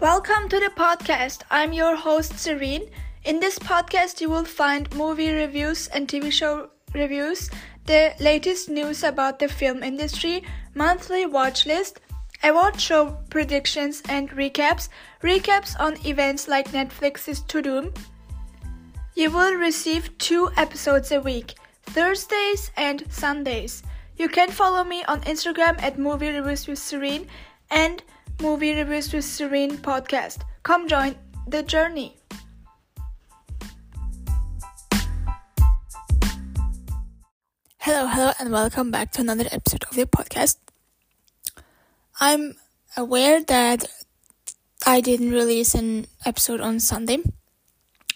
Welcome to the podcast. I'm your host, Ceren. In this podcast, you will find movie reviews and TV show reviews, the latest news about the film industry, monthly watch list, award show predictions and recaps, recaps on events like Netflix's Tudum. You will receive two episodes a week, Thursdays and Sundays. You can follow me on Instagram at Movie Reviews with Ceren and Movie Reviews with Ceren podcast. Come join the journey. Hello, hello, and welcome back to another episode of the podcast. I'm aware that I didn't release an episode on Sunday.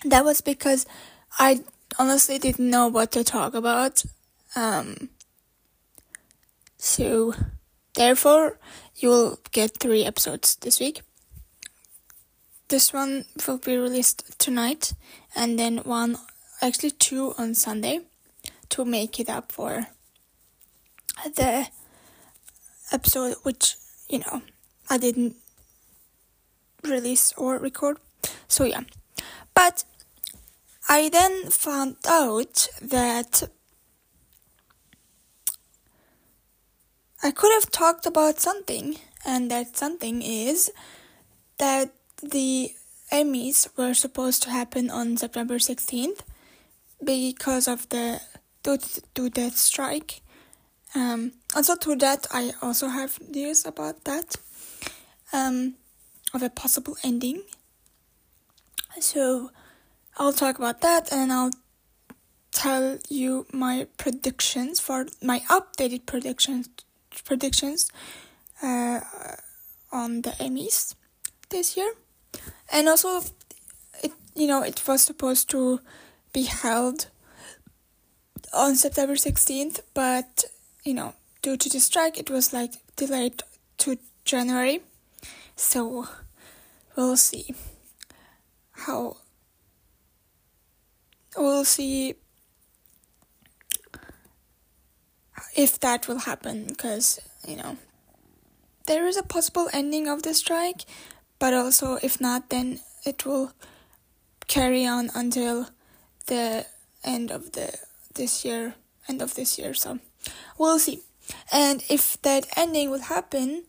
That was because I honestly didn't know what to talk about. Um, so, therefore, you will get three episodes this week. This one will be released tonight, and then one, actually two on Sunday to make it up for the episode which you know I didn't release or record. So yeah. But I then found out that I could have talked about something, and that something is that the Emmys were supposed to happen on September 16th because of the do, do that strike. Um, also to that, I also have news about that, um, of a possible ending. So I'll talk about that and I'll tell you my predictions for my updated predictions predictions uh, on the Emmys this year, and also it you know it was supposed to be held on September 16th, but you know, due to the strike, it was like delayed to January. So we'll see how we'll see if that will happen because you know there is a possible ending of the strike, but also if not, then it will carry on until the end of the this year, end of this year. So we'll see. And if that ending will happen,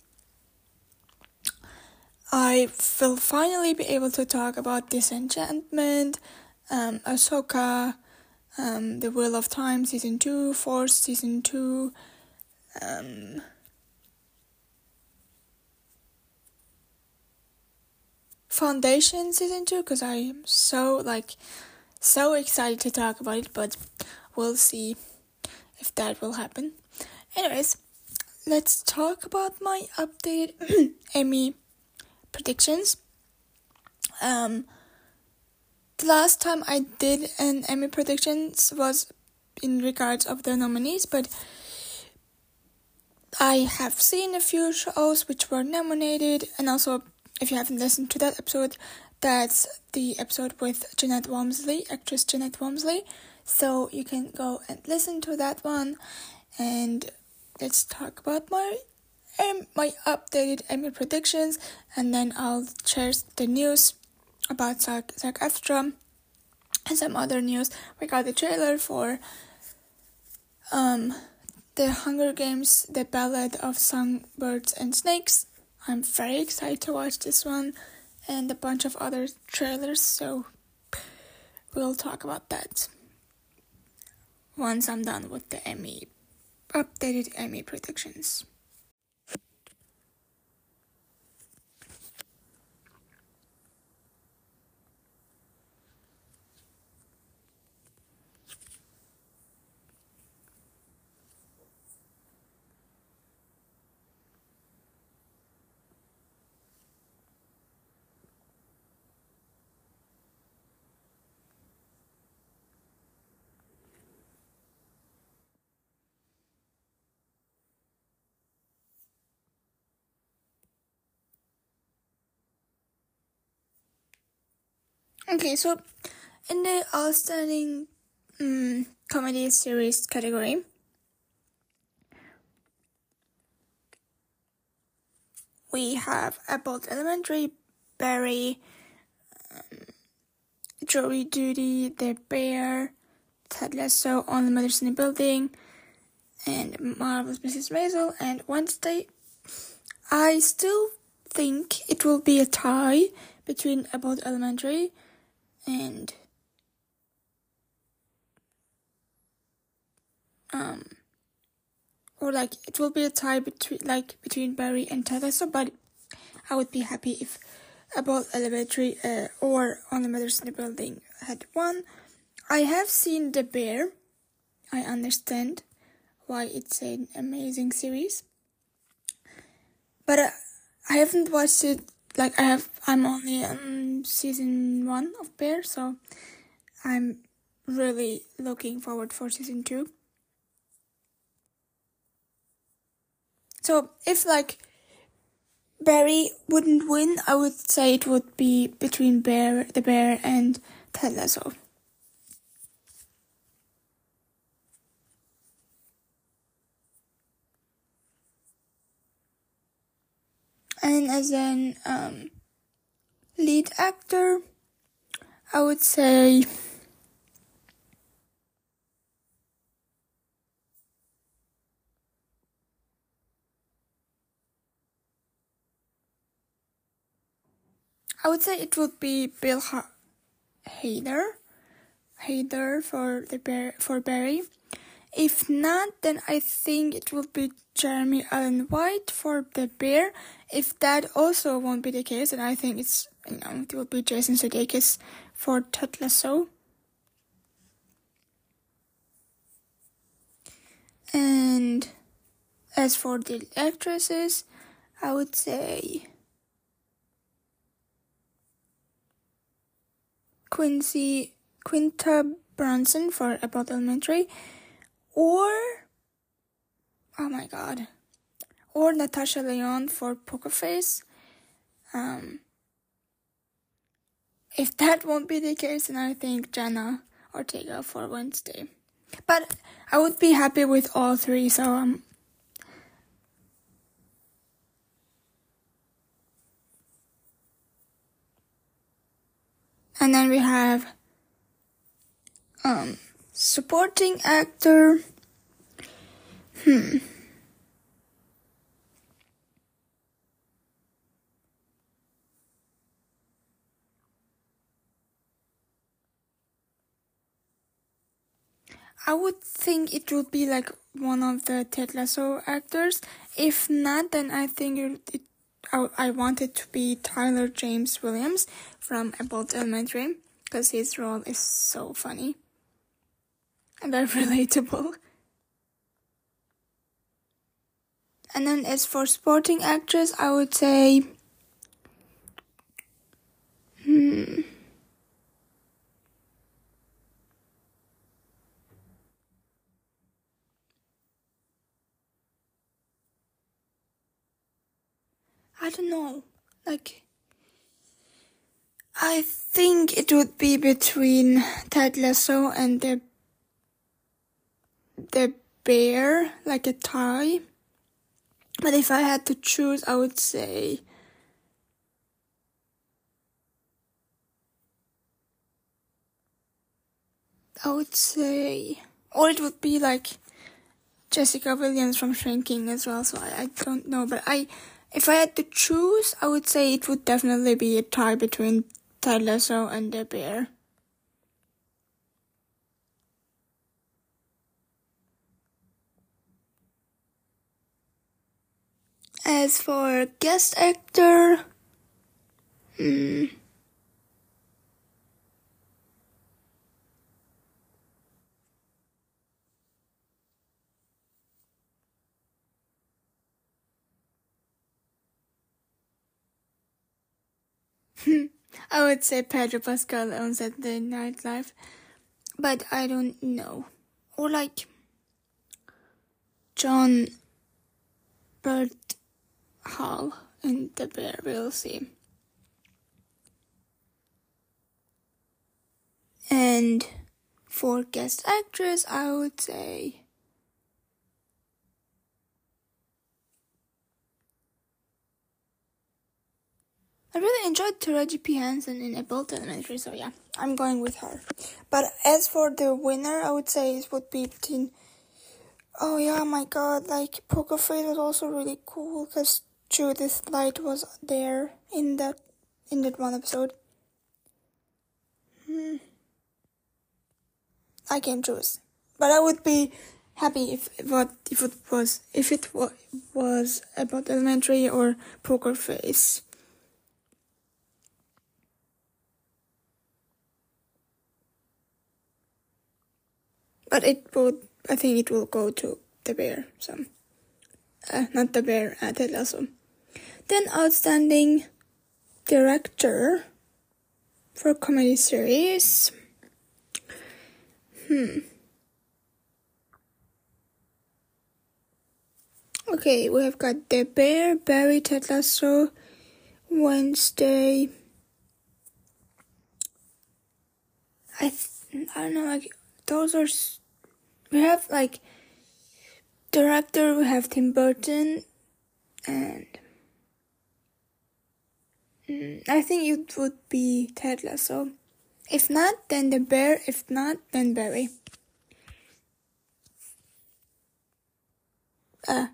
I will finally be able to talk about Disenchantment, um, Ahsoka, um, The Wheel of Time season two, Force season two, um, Foundation season two, because I am so like so excited to talk about it, but we'll see if that will happen. Anyways, let's talk about my updated Emmy predictions. Um, the last time I did an Emmy predictions was in regards of the nominees, but I have seen a few shows which were nominated, and also if you haven't listened to that episode, that's the episode with Jeanette Walmsley, actress Jeanette Walmsley. So you can go and listen to that one, and let's talk about my um, my updated Emmy predictions, and then I'll share the news about Zac, Zac Efron and some other news. We got the trailer for um the Hunger Games, the Ballad of Songbirds and Snakes. I'm very excited to watch this one and a bunch of other trailers, so we'll talk about that once I'm done with the Emmy updated Emmy predictions. Okay, so in the outstanding um, comedy series category, we have Abbott Elementary, Barry, um, Jury Duty, The Bear, Ted Lasso, Only Murders in the Building, and Marvelous Mrs. Maisel, and Wednesday. I still think it will be a tie between Abbott Elementary and um or like it will be a tie between like between Barry and Ted Lasso, but I would be happy if Abbott Elementary uh, or Only Murders in the Building had won. I have seen The Bear. I understand why it's an amazing series, but uh, I haven't watched it. Like I have, I'm only on season one of Bear, so I'm really looking forward for season two. So if like Barry wouldn't win, I would say it would be between Bear, the Bear, and Ted Lasso. And as an um, lead actor, I would say I would say it would be Bill ha- Hader, Hader for the bear for Barry. If not, then I think it will be Jeremy Allen White for the bear. If that also won't be the case, then I think it's you know it will be Jason Sudeikis for Ted Lasso. And as for the actresses, I would say Quincy Quinta Brunson for Abbott Elementary, or oh my god, or Natasha Lyonne for Poker Face. Um, if that won't be the case, then I think Jenna Ortega for Wednesday. But I would be happy with all three, so um, And then we have um supporting actor. Hmm. I would think it would be like one of the Ted Lasso actors. If not, then I think it, it I, I wanted to be Tyler James Williams from Abbott Elementary because his role is so funny and very relatable. And then as for sporting actress, I would say, hmm. I don't know. Like, I think it would be between Ted Lasso and the the bear, like a tie. But if I had to choose, I would say. I would say, or it would be like Jessica Williams from Shrinking as well. So I, I don't know, but I if I had to choose, I would say it would definitely be a tie between Ted Lasso and the bear. As for guest actor, hmm. I would say Pedro Pascal on Saturday Night Live, but I don't know. Or like John Bert Hall in The Bear, we'll see. And for guest actress, I would say I really enjoyed Taraji P. Henson in Abbott Elementary, so yeah, I'm going with her. But as for the winner, I would say it would be between. Oh yeah, my god, like Poker Face was also really cool because Judith Light was there in that in that one episode. Hmm. I can choose, but I would be happy if what if it was if it was Abbott Elementary or poker face. But it would I think it will go to the bear. So uh, not the bear, uh, Ted Lasso. Then outstanding director for comedy series. Hmm. Okay, we have got The Bear, Barry, Ted Lasso, Wednesday. I th- I don't know, like those are. We have like director. We have Tim Burton, and I think it would be Ted Lasso. If not, then the bear. If not, then Barry. Uh,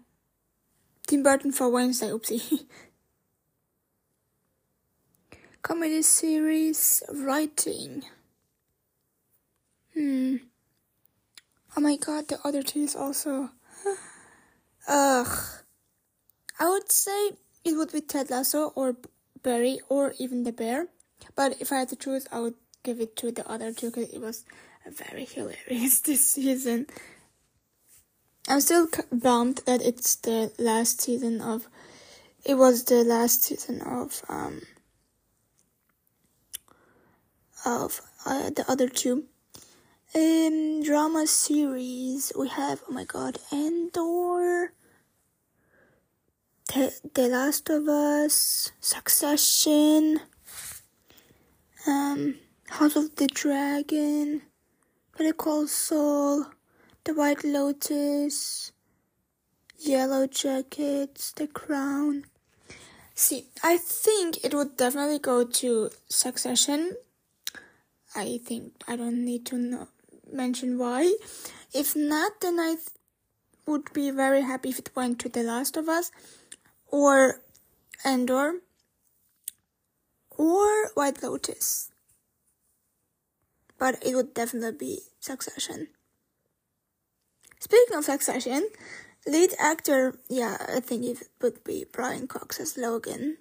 Tim Burton for Wednesday. Oopsie. Comedy series writing. Hmm. Oh my god, the other two is also. Ugh. I would say it would be Ted Lasso or Barry or even the bear. But if I had to choose, I would give it to the other two because it was very hilarious this season. I'm still bummed that it's the last season of. It was the last season of um of uh, the other two. Um, drama series we have. Oh my god, Andor. The, the Last of Us, Succession, um, House of the Dragon, Better Call Saul, The White Lotus, Yellow Jackets, The Crown. See, I think it would definitely go to Succession. I think I don't need to know, mention why. If not, then I th- would be very happy if it went to The Last of Us or Andor or White Lotus. But it would definitely be Succession. Speaking of Succession, lead actor, yeah, I think it would be Brian Cox as Logan.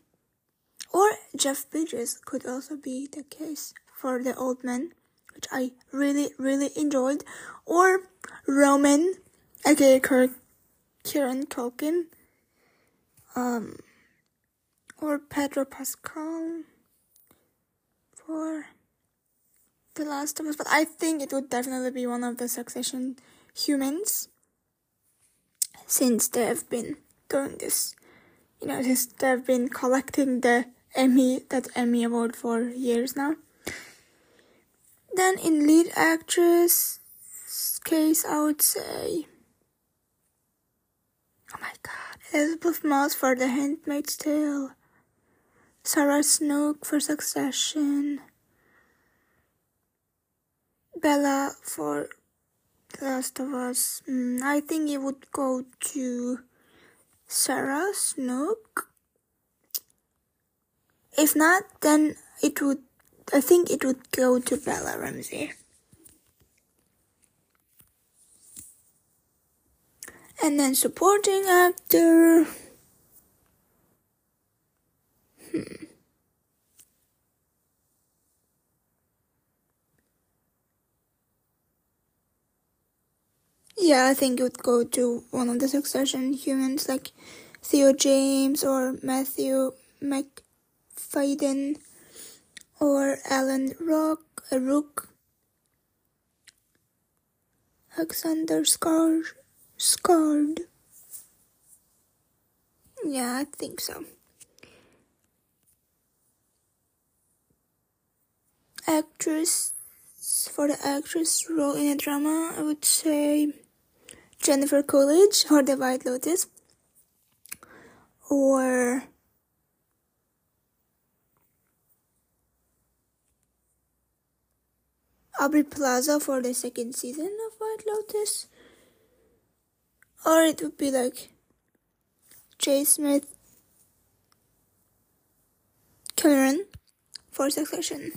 Or Jeff Bridges could also be the case for the old man, which I really, really enjoyed. Or Roman, aka Kieran Culkin. Um, or Pedro Pascal for The Last of Us, but I think it would definitely be one of the Succession humans since they have been doing this. You know, since they've been collecting the Emmy, that Emmy award for years now. Then in lead actress case, I would say, oh my god, Elisabeth Moss for The Handmaid's Tale, Sarah Snook for Succession, Bella for The Last of Us. Mm, I think it would go to Sarah Snook. If not, then it would. I think it would go to Bella Ramsey. And then supporting actor. Hmm. Yeah, I think it would go to one of the Succession humans like Theo James or Matthew Macfadyen or Alan Ruck, Rook, Alexander Scar, scarred. Yeah, I think so. Actress for the actress role in a drama, I would say Jennifer Coolidge or The White Lotus, or Aubrey Plaza for the second season of White Lotus. Or it would be like J. Smith Cameron for Succession.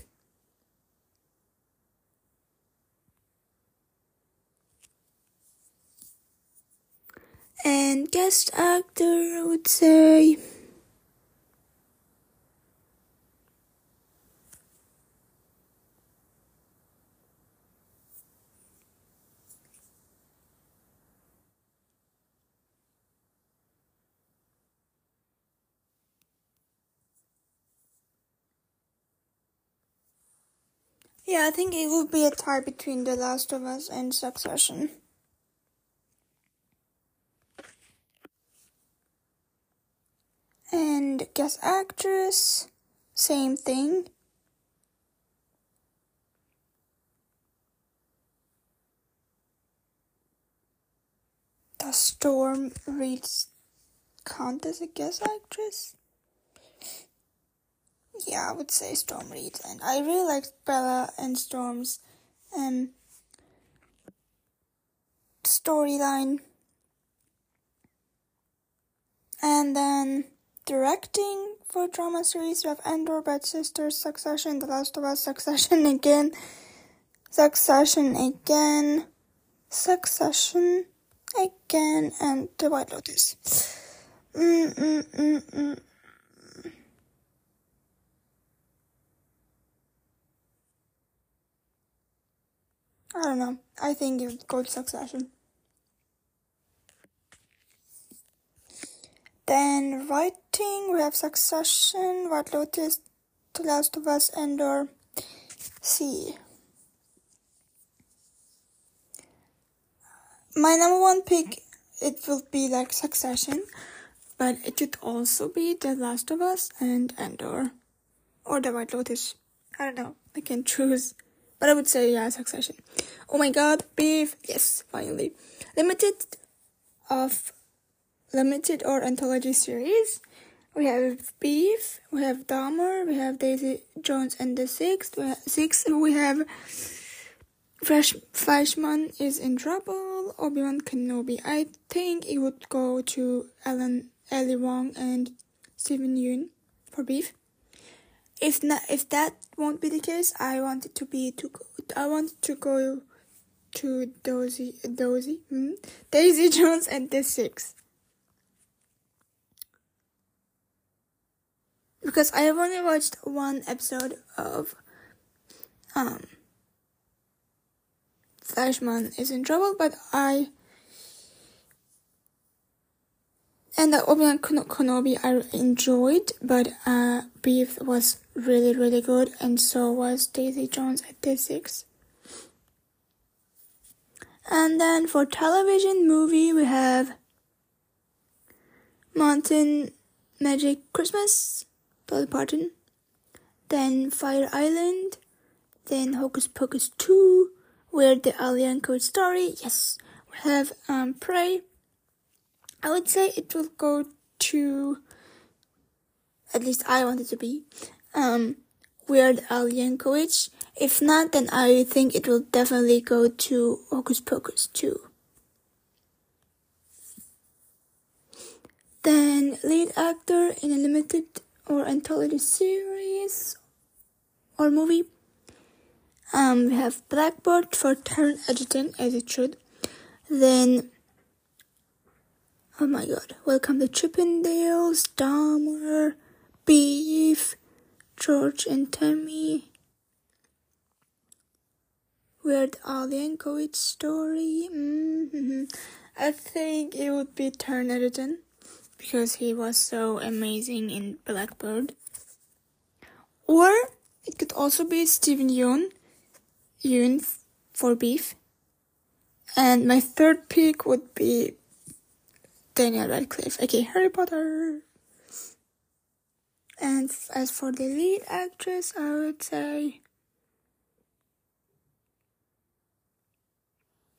And guest actor, I would say. Yeah, I think it will be a tie between The Last of Us and Succession. And guest actress, same thing. Does Storm Reid count as a guest actress? Yeah, I would say Storm Reid, and I really liked Bella and Storm's um storyline. And then directing for drama series we have Andor, Bad Sisters, Succession, The Last of Us, Succession again, Succession again, Succession again, and The White Lotus. Mm, mm, mm, I don't know. I think it would go to Succession. Then writing, we have Succession, White Lotus, The Last of Us, Andor. C. My number one pick, it will be like Succession, but it could also be The Last of Us and Andor. Or The White Lotus. I don't know. I can choose. But I would say, yeah, Succession. Oh my god, beef. Yes, finally. Limited of limited or anthology series. We have Beef, we have Dahmer, we have Daisy Jones and the Six. We have, six, we have Fresh Fleischman is in trouble. Obi Wan Kenobi. I think it would go to Alan Ali Wong and Steven Yeun for Beef if not if that won't be the case i want it to be to go, i want to go to dozy dozy hmm? daisy jones and the six because i have only watched one episode of um Fleischman is in trouble but i and the Obi-Wan Kenobi I enjoyed, but uh, Beef was really really good, and so was Daisy Jones at day six. And then for television movie we have Mountain Magic Christmas, Dolly Parton. Then Fire Island. Then Hocus Pocus 2, where the Al Yankovic story. Yes, we have um, Prey I would say it will go to, at least I want it to be, um, Weird Al Yankovic. If not, then I think it will definitely go to Hocus Pocus 2. Then, lead actor in a limited or anthology series or movie. Um, we have Blackbird for Taron Egerton, as it should. Then, Oh my god. Welcome to Chippendales, Dahmer, Beef, George and Tammy. Weird Al Yankovic story. Mm-hmm. I think it would be Taron Egerton because he was so amazing in Blackbird. Or it could also be Steven Yeun, Yeun for Beef. And my third pick would be Daniel Radcliffe, aka Harry Potter. And as for the lead actress, I would say.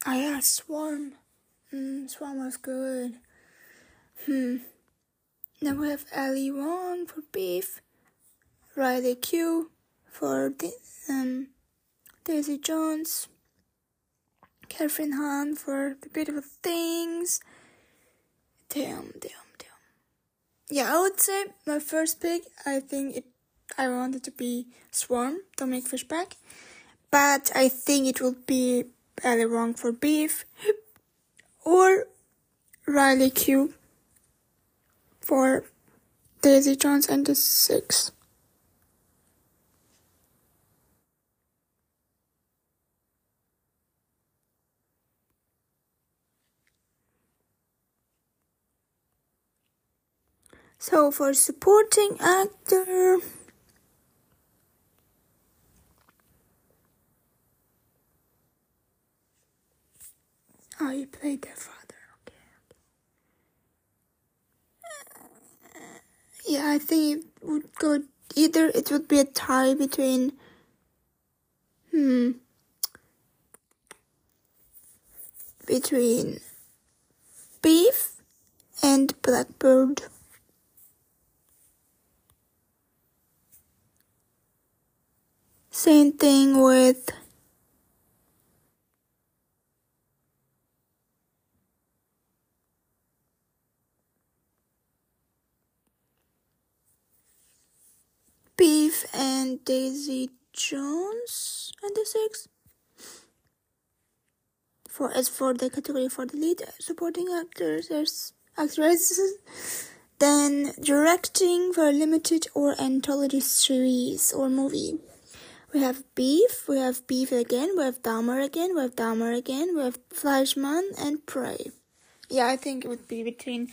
Oh yeah, Swarm. Mm, Swarm was good. Hmm. Then we have Ali Wong for Beef, Riley Keough for the um, Daisy Jones, Kathryn Hahn for The Beautiful Things. Damn, damn, damn. Yeah, I would say my first pick, I think it, I wanted to be Swarm, Dominique Fishback. But I think it would be either Wong for Beef or Riley Keough for Daisy Jones and the Six. So for supporting actor, oh, played their father. Okay. Yeah, I think it would go either. It would be a tie between. Hmm. Between beef and blackbird. Same thing with Beef and Daisy Jones and the six. For as for the category for the lead supporting actors, there's actresses. Then directing for a limited or anthology series or movie. We have beef, we have beef again, we have Dahmer again, we have Dahmer again, we have Fleischman and Prey. Yeah, I think it would be between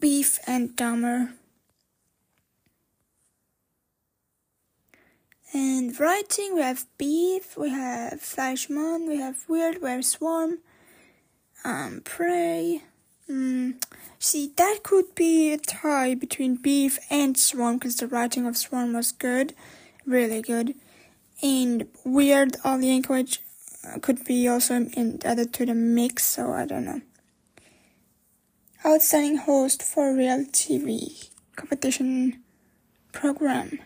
beef and Dahmer. And writing, we have beef, we have Fleischman, we have weird, we have swarm, um, prey. Mm. See, that could be a tie between beef and swarm because the writing of swarm was good really good. And Weird Al Yankovic could be also in, added to the mix, so I don't know. Outstanding host for Real TV competition program.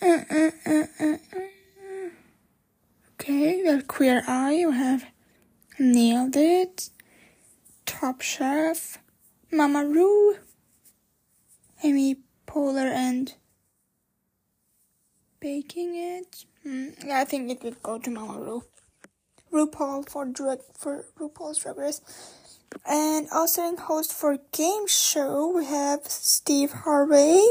Uh, uh, uh, uh, uh. okay, have Queer Eye, we have Nailed It, Top Chef, Mama Ru, Amy Poehler, and baking it. Mm, yeah, I think it would go to Mama Ru. RuPaul for drag for RuPaul's Drag Race. And also in host for game show we have Steve Harvey.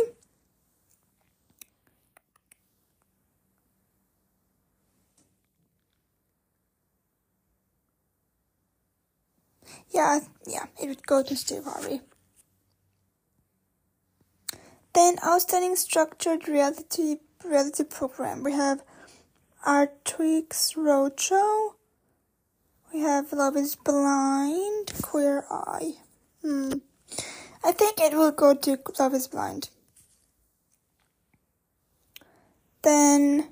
Yeah, yeah, it would go to Steve Harvey. Then outstanding structured reality reality program. We have Antiques Roadshow. We have Love is Blind, Queer Eye. Hmm. I think it will go to Love is Blind. Then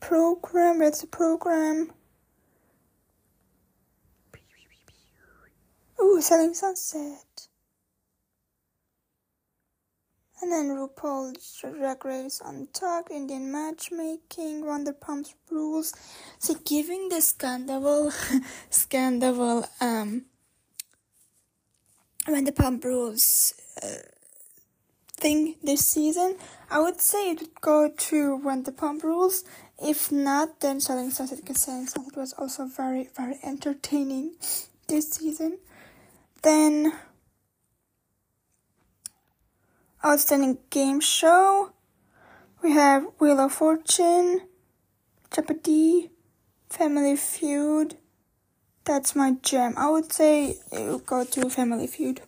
program, it's a program. Ooh, Selling Sunset. And then RuPaul's Drag Race Untucked, Indian Matchmaking, Vanderpump Rules. So giving the scandal, scandal, um, Vanderpump Rules uh, thing this season, I would say it would go to Vanderpump Rules. If not, then Selling Sunset, because Selling was also very, very entertaining this season. Then Outstanding Game Show. We have Wheel of Fortune, Jeopardy, Family Feud. That's my gem. I would say it will go to Family Feud.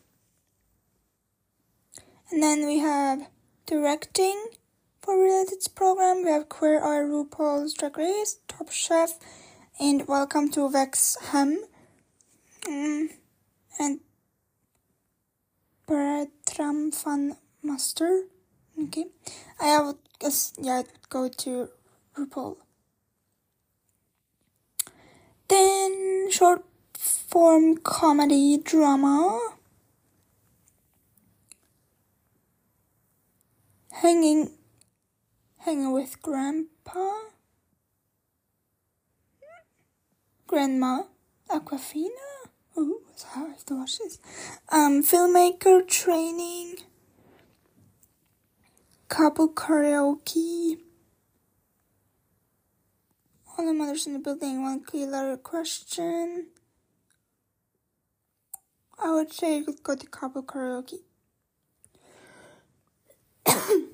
And then we have directing for related program. We have Queer Eye RuPaul's Drag Race, Top Chef, and Welcome to Wrexham. Mm, and Bertram van Munster. Okay, I have guess yeah go to RuPaul. Then short form comedy drama. Hanging hanging with grandpa, grandma, Awkwafina. Ooh, I have to watch this. Um, filmmaker training, Carpool Karaoke. All the murders in the building, one killer question. I would say you could go to Carpool Karaoke.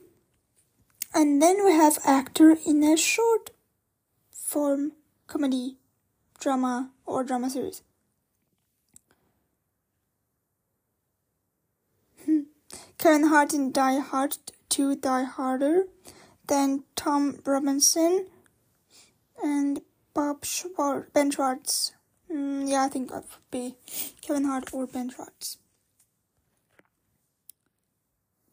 and then we have actor in a short form comedy, drama, or drama series. Hmm. Kevin Hart in Die Hard 2 Die Harder, then Tom Robinson and Bob Schwartz, Ben Schwartz. Mm, yeah, I think that would be Kevin Hart or Ben Schwartz.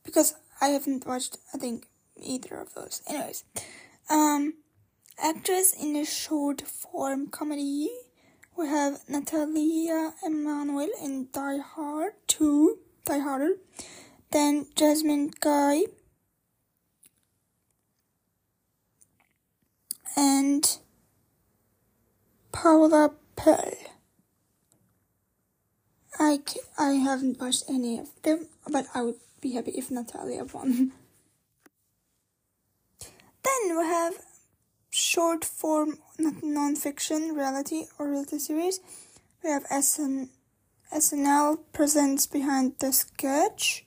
Because I haven't watched, I think, either of those. Anyways, um, actress in a short form comedy. We have Nathalie Emmanuel in Die Hard 2, Die Harder. Then Jasmine Guy. And Paula Pell. I, I haven't watched any of them, but I would be happy if Natalia won. then we have short form non-fiction reality or reality series. We have SN, SNL presents behind the sketch.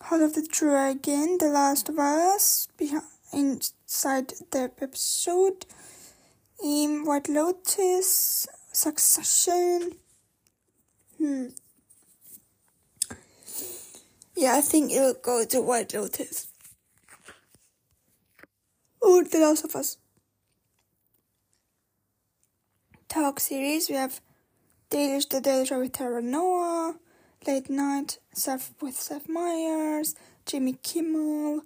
Heart of the Dragon, The Last of Us, behind, inside the episode, in White Lotus, Succession. Hmm. Yeah, I think it'll go to White Lotus. Or The Last of Us. Talk series, we have Daily, The Daily Show with Trevor Noah, Late Night Seth with Seth Meyers, Jimmy Kimmel,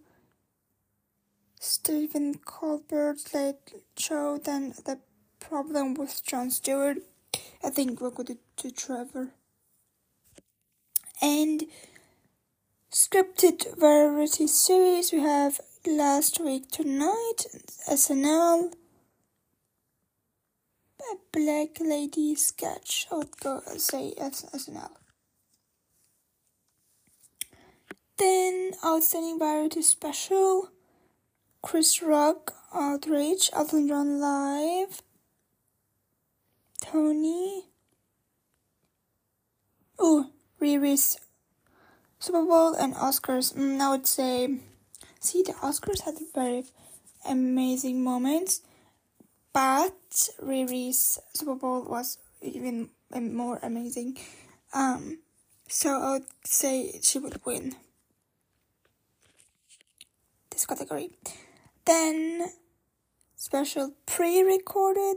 Stephen Colbert's Late Show, then The Problem with Jon Stewart. I think we'll go to, to Trevor. And scripted variety series, we have Last Week Tonight, SNL, a Black Lady sketch. I would go say SNL. Then Outstanding Variety Special, Chris Rock, Outrage, Elton John Live, Tony. Oh, Riri's Super Bowl and Oscars. Mm, I would say, see, the Oscars had very amazing moments, but Riri's Super Bowl was even more amazing. Um, so I would say she would win this category. Then special pre-recorded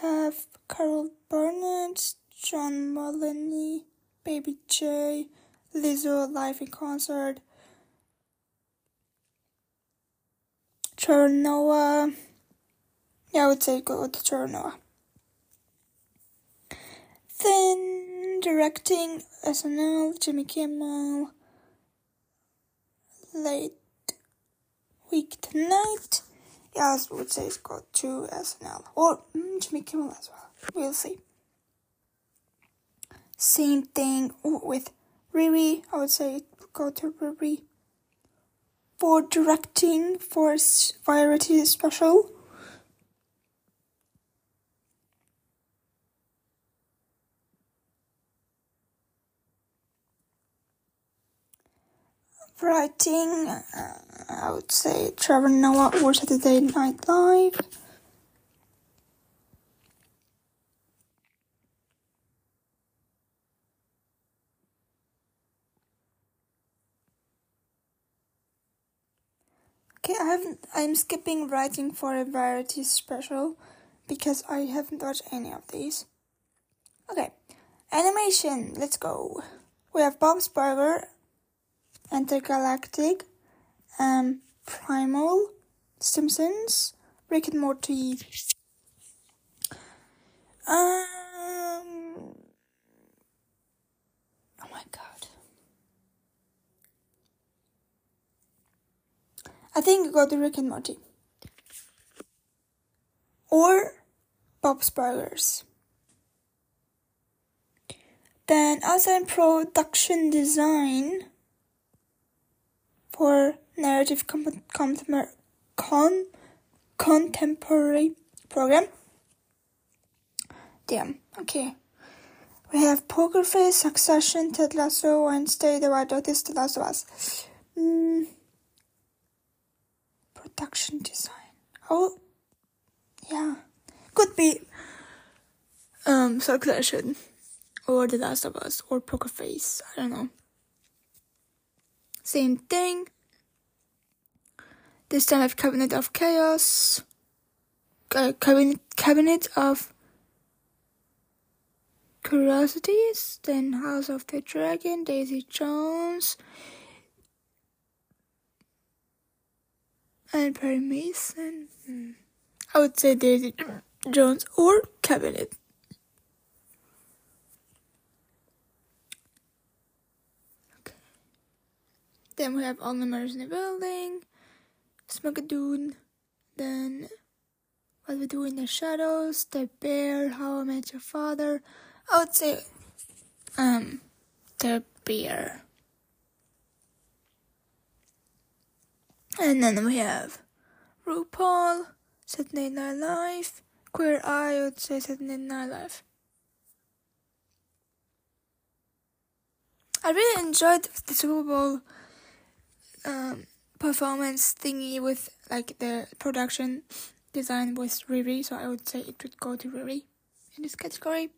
have Carol Burnett, John Mulaney, Baby J, Lizzo live in concert, Trevor Noah. Yeah, I would say go to Trevor Noah. Then directing SNL, Jimmy Kimmel, late week tonight. Yeah, I would say it's got to SNL or mm, Jimmy Kimmel as well. We'll see. Same thing with Riri. I would say go to Riri. For directing for variety special. Writing, uh, I would say Trevor Noah or Saturday Night Live. Okay, I haven't. I'm skipping writing for a variety special because I haven't watched any of these. Okay, animation. Let's go. We have Bob's Burger, Entergalactic, um, Primal, Simpsons, Rick and Morty. Um, oh my god. I think go to Rick and Morty. Or Bob's Burgers. Then as in production design for narrative com- com- con- contemporary program. Damn, okay. We have Poker Face, Succession, Ted Lasso, Wednesday, The White Lotus, The Last of Us. Mm. Production design. Oh, yeah. Could be um, Succession or The Last of Us or Poker Face. I don't know. Same thing. This time I have Cabinet of Chaos. Uh, cabinet, cabinet of Curiosities. Then House of the Dragon. Daisy Jones. And Perry Mason. Hmm. I would say Daisy Jones or Cabinet. Then we have all the murders in the building, Schmigadoon, then what we do in the shadows, the bear, how I met your father. I would say, um, the bear. And then we have RuPaul, Saturday Night Live, Queer Eye, I would say Saturday Night Live. I really enjoyed the Super Bowl um, performance thingy with like the production design was Riri, so I would say it would go to Riri in this category.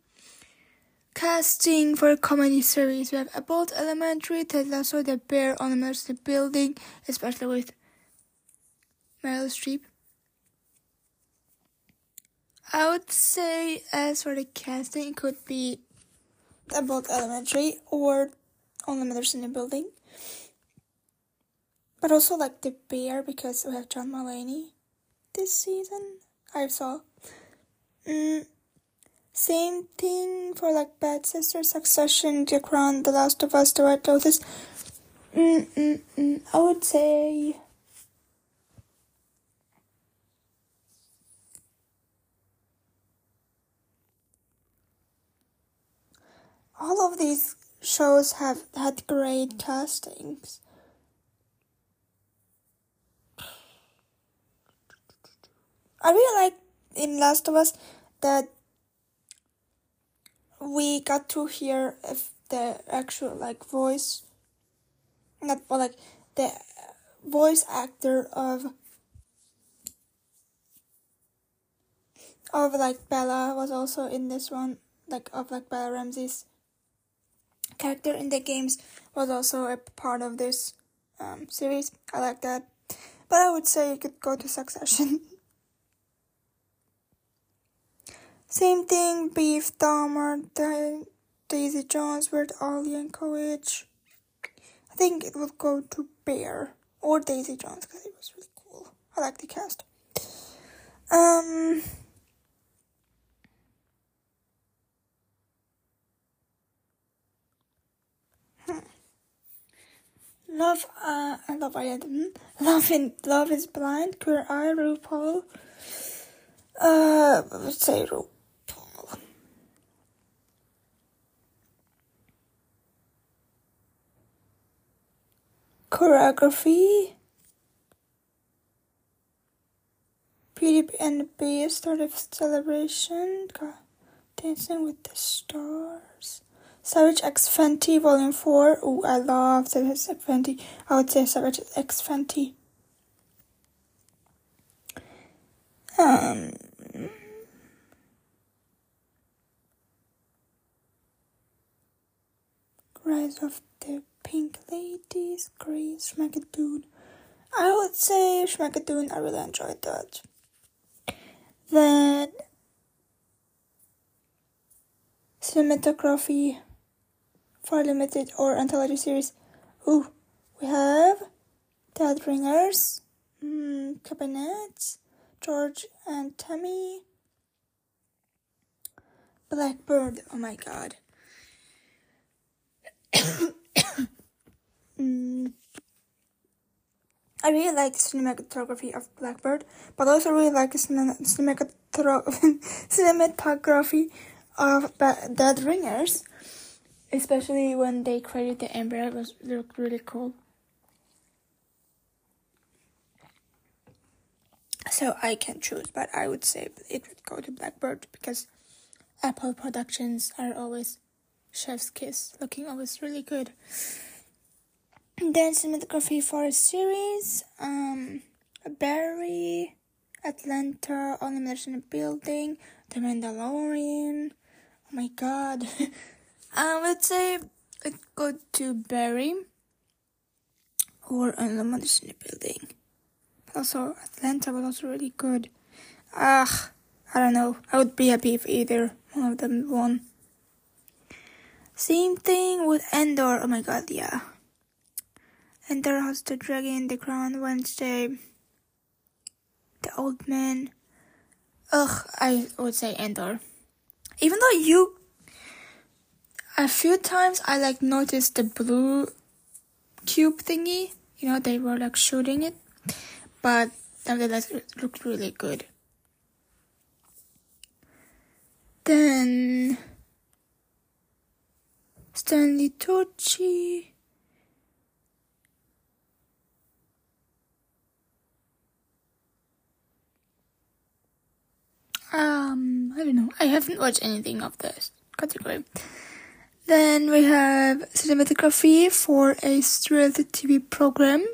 Casting for a comedy series, we have Abbott Elementary, Ted Lasso, The Bear on the Building, especially with Meryl Streep. I would say, as for the casting, it could be Abbott Elementary or On the Building. But also like the bear because we have John Mulaney this season. I saw. Mm, same thing for like Bad Sister, Succession, The Crown, The Last of Us, The White Lotus. Mm, mm, mm, I would say. All of these shows have had great castings. I really like in Last of Us that we got to hear if the actual like voice, not but like the voice actor of of like Bella was also in this one, like of like Bella Ramsey's character in the games was also a part of this um, series. I like that, but I would say you could go to Succession. Same thing, Beef Dahmer, Daisy Jones, Weird Al Yankovic. I think it would go to Bear or Daisy Jones because it was really cool. I like the cast. Um. Hmm. Love, uh, I love I Love in Love is Blind, Queer Eye, RuPaul. Uh, let's say RuPaul. Choreography. Beauty and the Beast started celebration. Dancing with the Stars. Savage X Fenty Volume 4. Oh, I love Savage X Fenty. I would say Savage X Fenty. Um. Rise of Pink Ladies, Grease, Schmigadoon. I would say Schmigadoon, I really enjoyed that. Then cinematography for limited or anthology series. Ooh, we have Dead Ringers, mm, Cabinets, George and Tammy, Blackbird. Oh my god. mm, I really like the cinematography of Blackbird, but I also really like the cinematography of Dead Ringers, especially when they created the Emperor. It was looked really cool. So I can choose, but I would say it would go to Blackbird because Apple productions are always chef's kiss, looking always really good. Then cinematography for a series, um, Barry, Atlanta, Elimination in Building, The Mandalorian. Oh my god. I would say it go to Barry or Elimination in Building. Also, Atlanta was also really good. Ah, I don't know. I would be happy if either one of them won. Same thing with Andor. Oh my god, yeah. Andor has the dragon, in the crown, Wednesday, the old man. Ugh, I would say Andor. Even though you, a few times I like noticed the blue cube thingy. You know, they were like shooting it, but nevertheless, it looked really good. Then Stanley Tucci. Um, I don't know. I haven't watched anything of this category. Then we have cinematography for a reality TV program.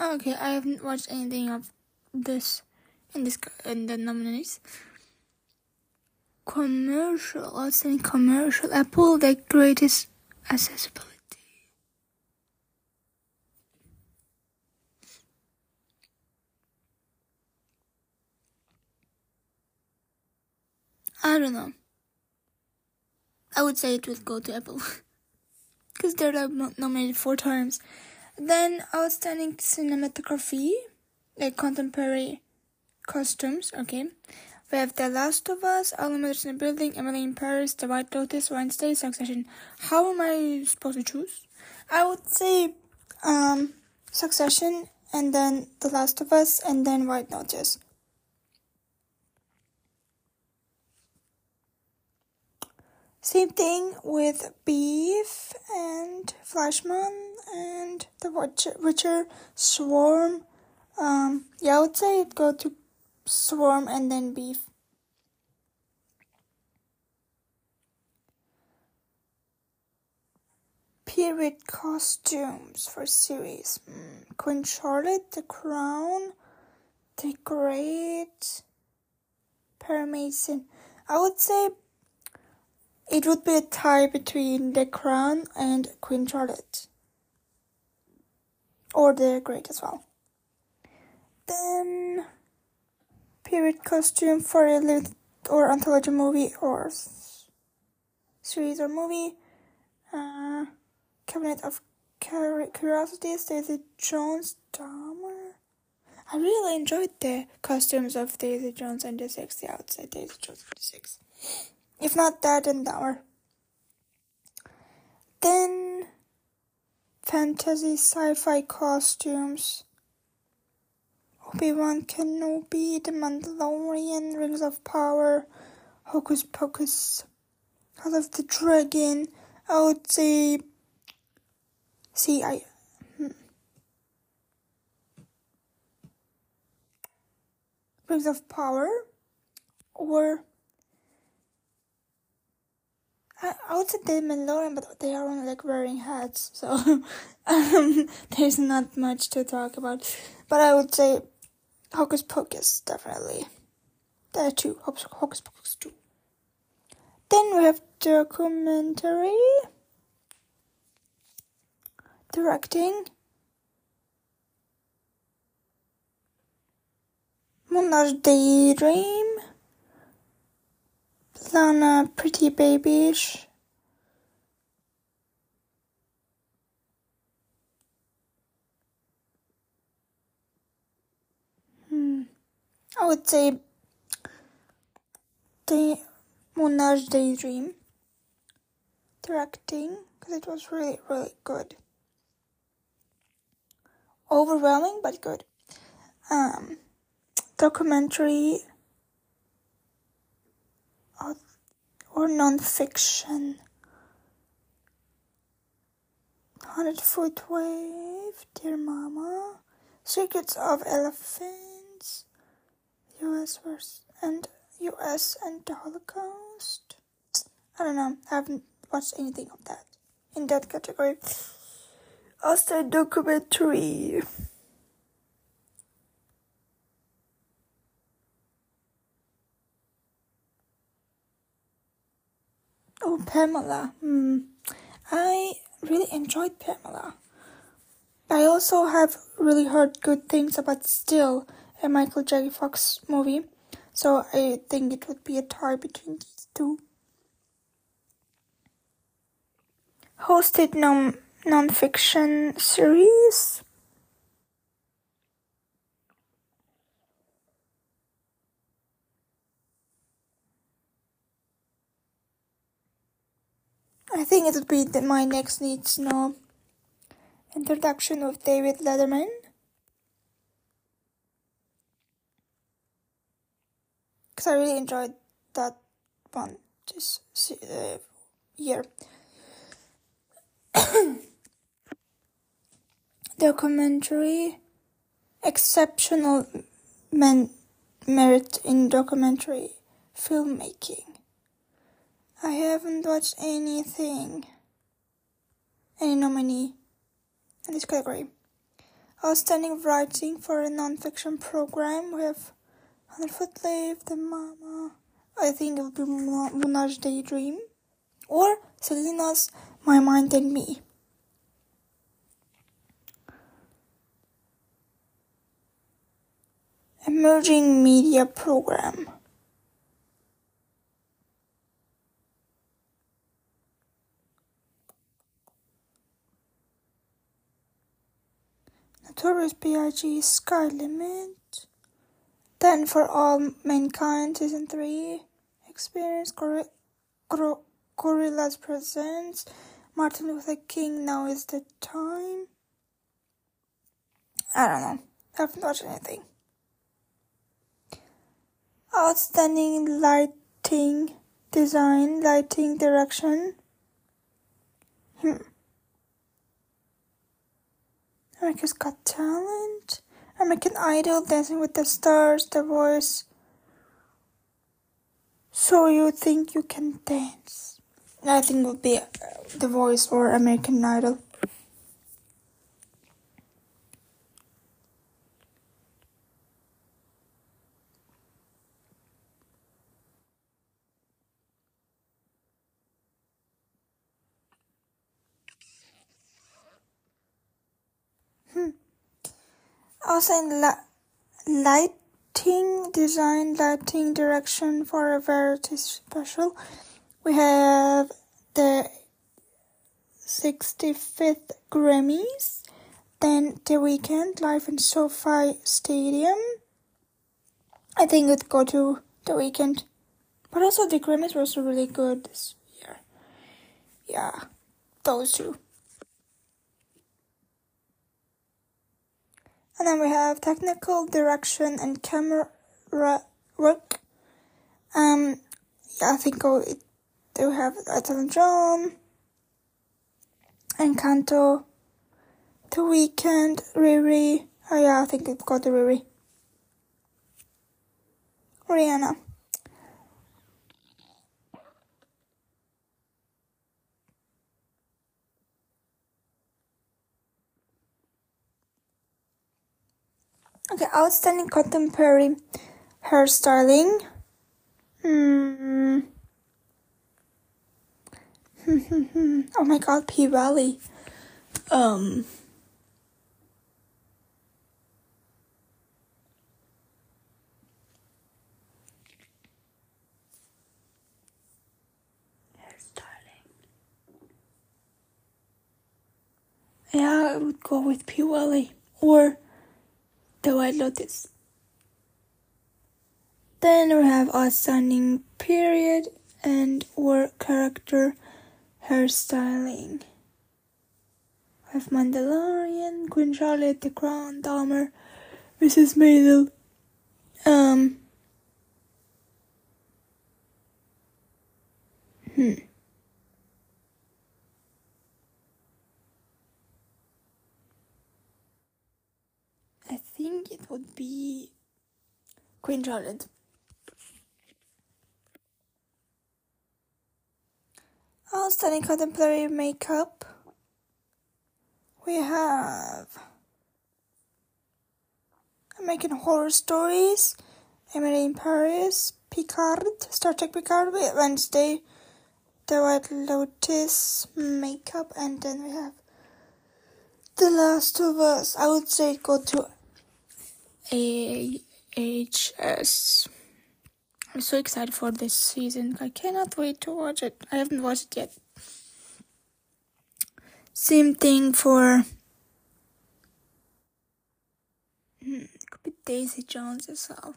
Okay, I haven't watched anything of this in this in the nominees. Commercial, outstanding commercial. Apple, the greatest accessibility. I don't know. I would say it would go to Apple. Because they're nominated four times. Then outstanding cinematography, like contemporary costumes, okay. We have The Last of Us, All in the Building, Emily in Paris, The White Lotus, Wednesday, Succession. How am I supposed to choose? I would say um, Succession, and then The Last of Us, and then White Lotus. Same thing with Beef and Fleishman and the Witcher, Witcher Swarm. Um, yeah, I would say it go to Swarm and then Beef. Period costumes for series. Mm, Queen Charlotte, The Crown, The Great, Perry Mason. I would say it would be a tie between the crown and Queen Charlotte. Or the Great as well. Then, period costume for a limited or anthology movie or series or movie. Uh, Cabinet of Curiosities, Daisy Jones, Dahmer. I really enjoyed the costumes of Daisy Jones and the sexy outside Daisy Jones 46. If not that, then Dahmer. Then fantasy sci-fi costumes. Obi-Wan Kenobi, The Mandalorian, Rings of Power, Hocus Pocus, House of the Dragon. I would say, see, I, hmm. Rings of Power, or I, I would say the Mandalorian, but they are only like wearing hats, so um, there's not much to talk about. But I would say Hocus Pocus, definitely. There are two, Hocus, Hocus Pocus 2. Then we have documentary, directing, Moonage Daydream, Lana Pretty Babyish. Hmm. I would say the Moonage Daydream. directing because it was really, really good. Overwhelming, but good. Um, documentary or, or non-fiction. Hundred Foot Wave, Dear Mama, Secrets of Elephants, U.S. versus and U.S. and the Holocaust. I don't know. I haven't watched anything of that in that category. Also, documentary. Oh, Pamela. Hmm. I really enjoyed Pamela. I also have really heard good things about Still, a Michael J. Fox movie, so I think it would be a tie between these two. Hosted non nonfiction series. I think it would be the, my next needs know introduction of David Letterman. Because I really enjoyed that one this uh, year. documentary exceptional men- merit in documentary filmmaking. I haven't watched anything. Any nominee in this category. Outstanding writing for a non-fiction program. We have Hundred Foot The Mama. I think it would be Moonage Daydream. Or Selena's My Mind and Me. Emerging Media Program. Notorious B.I.G. Sky Limit. Then for All Mankind Season 3. Experience Gor- Gor- Gorillaz Presents. Martin Luther King Now is the Time. I don't know. I haven't watched anything. Outstanding lighting design, lighting direction. Hmm. America's Got Talent, American Idol, Dancing with the Stars, The Voice. So you think you can dance? I think it would be uh, The Voice or American Idol. Hmm. Also in la- lighting design, lighting direction for a variety special, we have the 65th Grammys, then The Weeknd live in SoFi Stadium. I think it'd go to The Weeknd, but also the Grammys was really good this year. Yeah, those two. And then we have technical direction and camera work. Um, yeah, I think oh, it, they have Elton John, Encanto, The Weeknd, Riri. Oh yeah, I think it got the Riri. Rihanna. Okay, outstanding contemporary hairstyling. Hmm. oh my god, P Valley. Um. Yeah, I would go with P Valley or the White Lotus. Then we have outstanding period and or character hairstyling. I have Mandalorian, Queen Charlotte, The Crown, Dahmer, Mrs. Maisel. Um. Hmm. I think it would be Queen Charlotte. Studying contemporary makeup. We have American Horror Stories, Emily in Paris, Picard, Star Trek Picard, Wednesday, The White Lotus, makeup, and then we have The Last of Us. I would say go to AHS. I'm so excited for this season. I cannot wait to watch it. I haven't watched it yet. Same thing for hmm, Daisy Jones as well.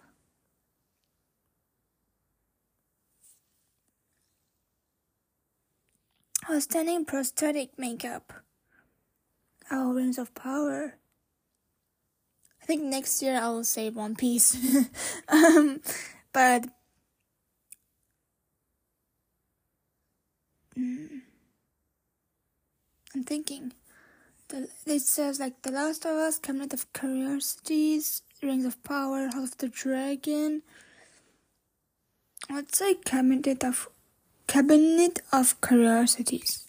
Outstanding prosthetic makeup. Our Rings of Power. I think next year I will say One Piece. um, but mm, I'm thinking. The, it says like The Last of Us, Cabinet of Curiosities, Rings of Power, House of the Dragon. I'd say Cabinet of Cabinet of Curiosities.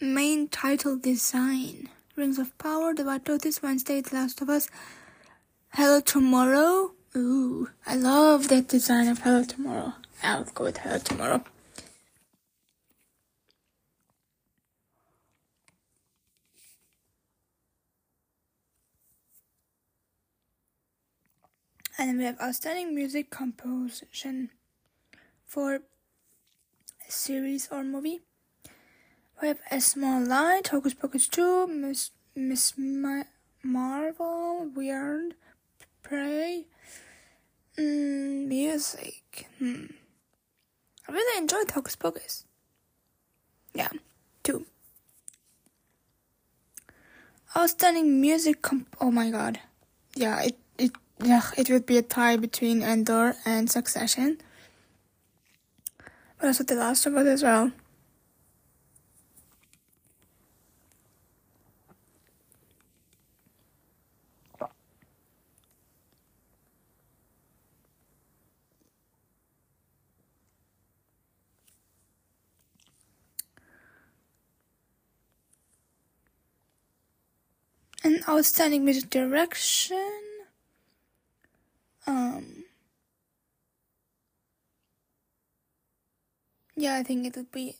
Main title design: Rings of Power, The White Lotus, Wednesday, The Last of Us, Hello Tomorrow. Ooh, I love that design of Hello Tomorrow. I'll go with Hello Tomorrow. And we have outstanding music composition for a series or movie. We have A Small Light, Hocus Pocus 2, Miss, Miss Ma- Marvel, Weird, Prey, mm, music. Hmm. I really enjoyed Hocus Pocus. Yeah, two. Outstanding music comp. Oh my god. Yeah, it it yeah it would be a tie between Andor and Succession. But also The Last of Us as well. an outstanding music direction. Um, yeah, I think it would be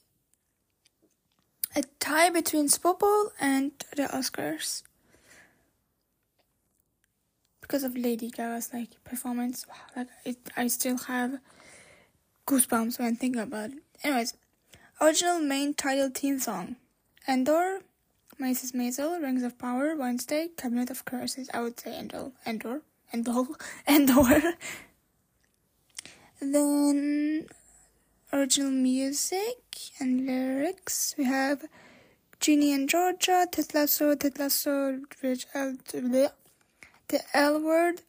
a tie between Bowl and the Oscars because of Lady Gaga's like performance. Like it, I still have goosebumps when thinking about it. Anyways, original main title theme song, Andor. Mrs. Maisel, Rings of Power, Wednesday, Cabinet of Curses. I would say Andor, Andor, Andor, Andor. then original music and lyrics. We have Ginny and Georgia, Ted Lasso, Ted Lasso, Rich L, the L word,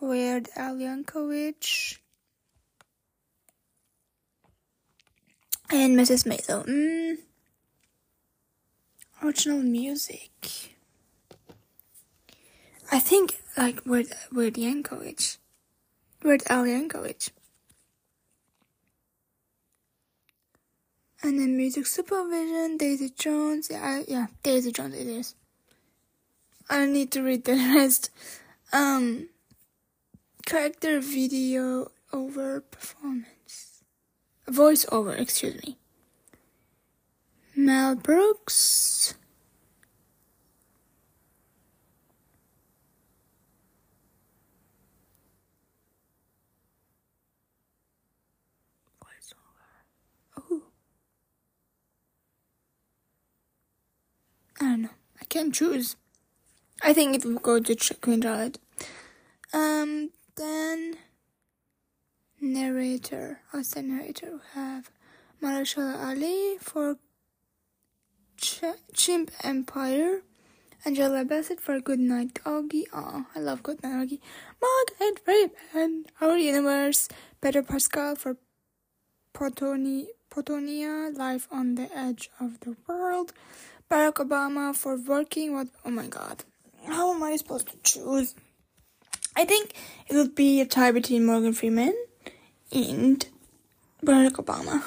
Weird Al Yankovic, and Mrs. Maisel. Mm original music. I think like with with Yankovic, with Al Yankovic. And then music supervision, Daisy Jones. I, yeah, Daisy Jones. It is. I don't need to read the rest. Um, character video over performance, voice over. Excuse me. Mel Brooks. Oh. I don't know. I can't choose. I think it will go to Queen Charlotte. Um, then narrator. As the narrator, we have Mahershala Ali for Ch- Chimp Empire. Angela Bassett for Good Night Doggy. Oh, I love Good Night Doggy. Morgan Freeman, Our Universe. Pedro Pascal for Patagonia, Life on the Edge of the World. Barack Obama for Working What? Oh my god. How am I supposed to choose? I think it would be a tie between Morgan Freeman and Barack Obama.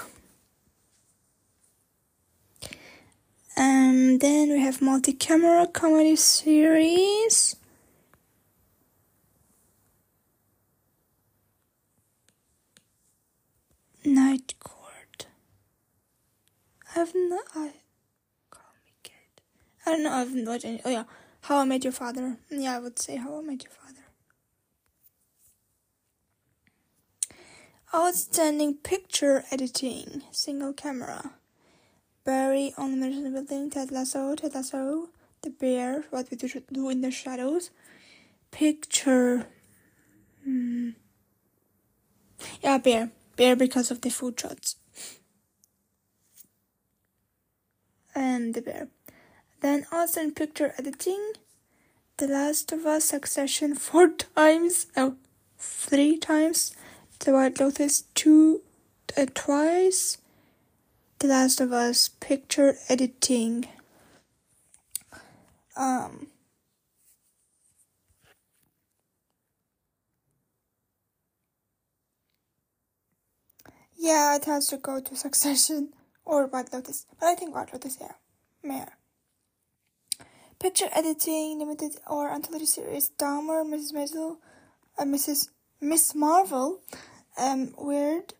And then we have multi-camera comedy series. Night Court. I've not. I kid. I don't know. I haven't watched any. Oh yeah, How I Met Your Father. Yeah, I would say How I Met Your Father. Outstanding picture editing, single camera. Barry on the Mission Building, Ted Lasso, Ted Lasso, The Bear, What We Do in the Shadows, Picture. Hmm. Yeah, Bear. Bear because of the food shots. And The Bear. Then also in picture editing, The Last of Us Succession four times, oh, three times, The White Lotus two, uh, twice, the Last of Us picture editing. Um, yeah, it has to go to Succession or White Lotus, but I think White Lotus, yeah, Mayor. Picture editing, limited or anthology series, Dahmer, Mrs. Maisel, uh, Mrs. Miss Marvel, um, Weird,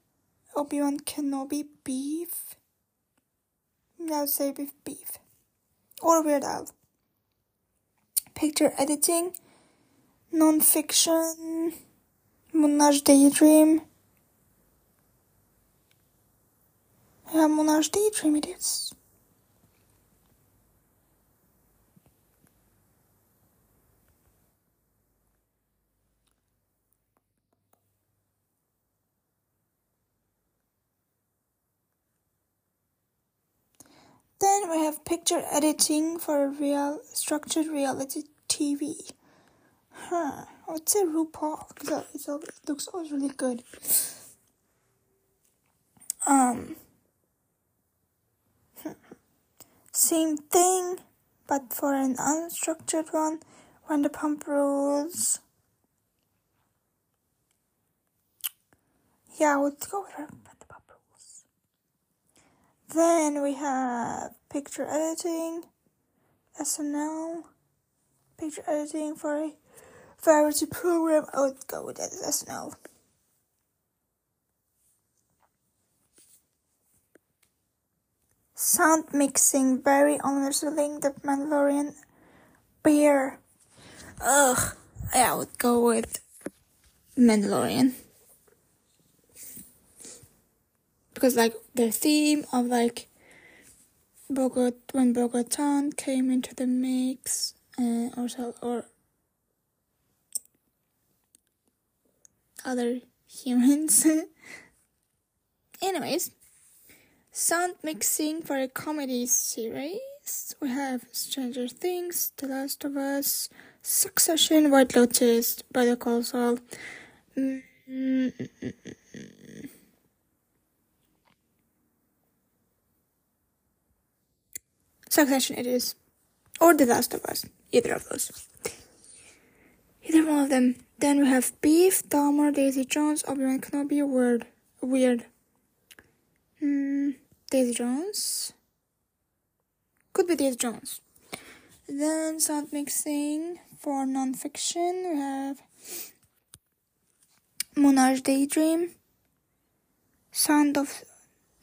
Obi Wan Kenobi, Beef, now say with beef or Weird Al. Picture editing, non-fiction, Daydream. Yeah, Moonage Daydream it is. Then we have picture editing for real structured reality TV. Huh. I would say RuPaul because it looks always really good. Um. Same thing, but for an unstructured one, Vanderpump Rules. Yeah, I would go with then we have picture editing, SNL, picture editing for a variety program. Oh, I would go with SNL. Sound mixing, Barry Undersling, The Mandalorian, Bear. Ugh, I would go with Mandalorian. Because like the theme of like Bogota when Bogotan came into the mix uh, or so or other humans. Anyways, sound mixing for a comedy series. We have Stranger Things, The Last of Us, Succession, White Lotus, Better Call Saul. Mm-hmm. Succession it is. Or The Last of Us. Either of those. Either one of them. Then we have Beef, Dahmer, Daisy Jones, Obi-Wan Kenobi, Weird. Weird. Hmm, Daisy Jones. Could be Daisy Jones. Then sound mixing for non-fiction. We have Moonage Daydream. Sound of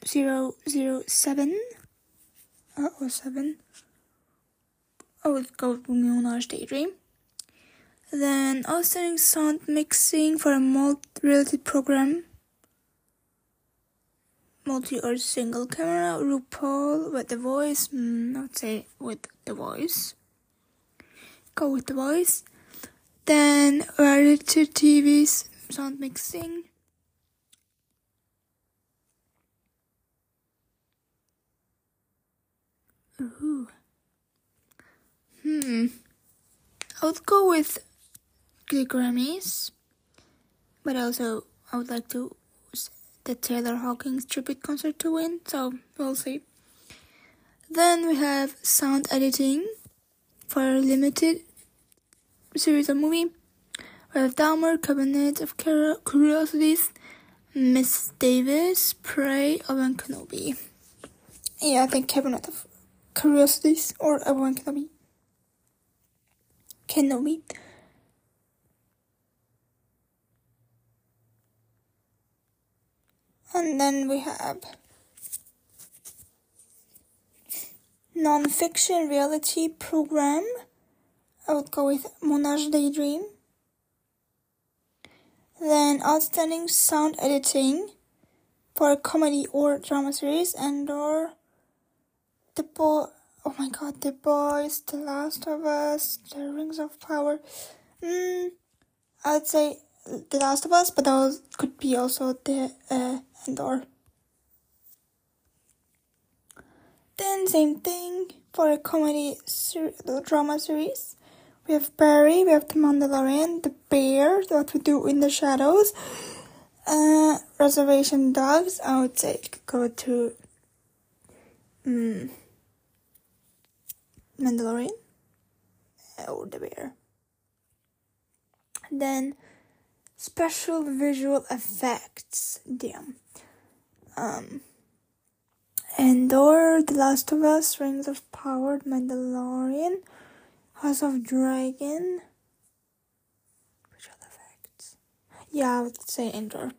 007 uh, or seven. I would go with Moonage Daydream. Then I was doing sound mixing for a multi-reality program. Multi or single camera, RuPaul with the voice. Mm, I would say with the voice. Go with the voice. Then reality TV's sound mixing. Hmm. I would go with the Grammys, but also I would like to the Taylor Hawkins tribute concert to win. So we'll see. Then we have sound editing for a limited series of movie. We have Dahmer, Cabinet of Curiosities, Miss Davis, Prey, Obi-Wan Kenobi. Yeah, I think Cabinet of Curiosities or Obi-Wan Kenobi. Kenobi. And then we have non-fiction reality program. I would go with Moonage Daydream. Then outstanding sound editing for a comedy or drama series and or the oh my god the boys the last of us the rings of power. Mm, i would say the last of us but those could be also the uh, Andor then same thing for a comedy ser- drama series. We have Barry, we have The Mandalorian, The Bear, What We Do in the Shadows, uh, Reservation Dogs. I would say go to um, Mandalorian or The Bear. Then special visual effects. Damn. Um, Andor, The Last of Us, Rings of Power, Mandalorian. House of Dragon. Visual effects. Yeah, I would say Andor.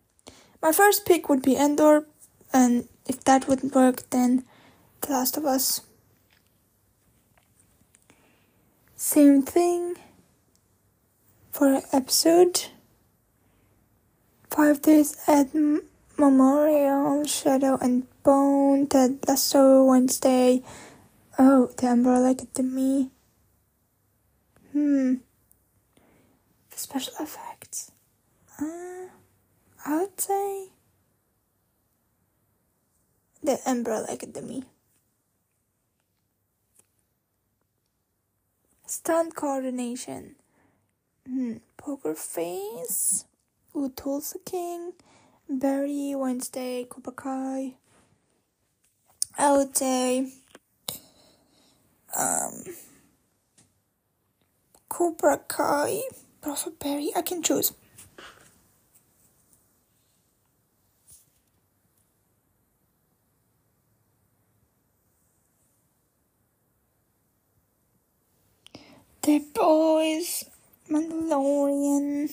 My first pick would be Andor, and if that wouldn't work, then The Last of Us. Same thing for episode. Five Days at Memorial, Shadow and Bone, Ted Lasso, Wednesday. Oh, the Umbrella Academy. Hmm. Special effects. Uh, I would say the Umbrella Academy. Stunt coordination. Hmm. Poker Face. Ooh, Tulsa King. Barry, Wednesday, Cobra Kai. I would say um Cobra Kai, Prophet Barry. I can choose. The Boys, Mandalorian.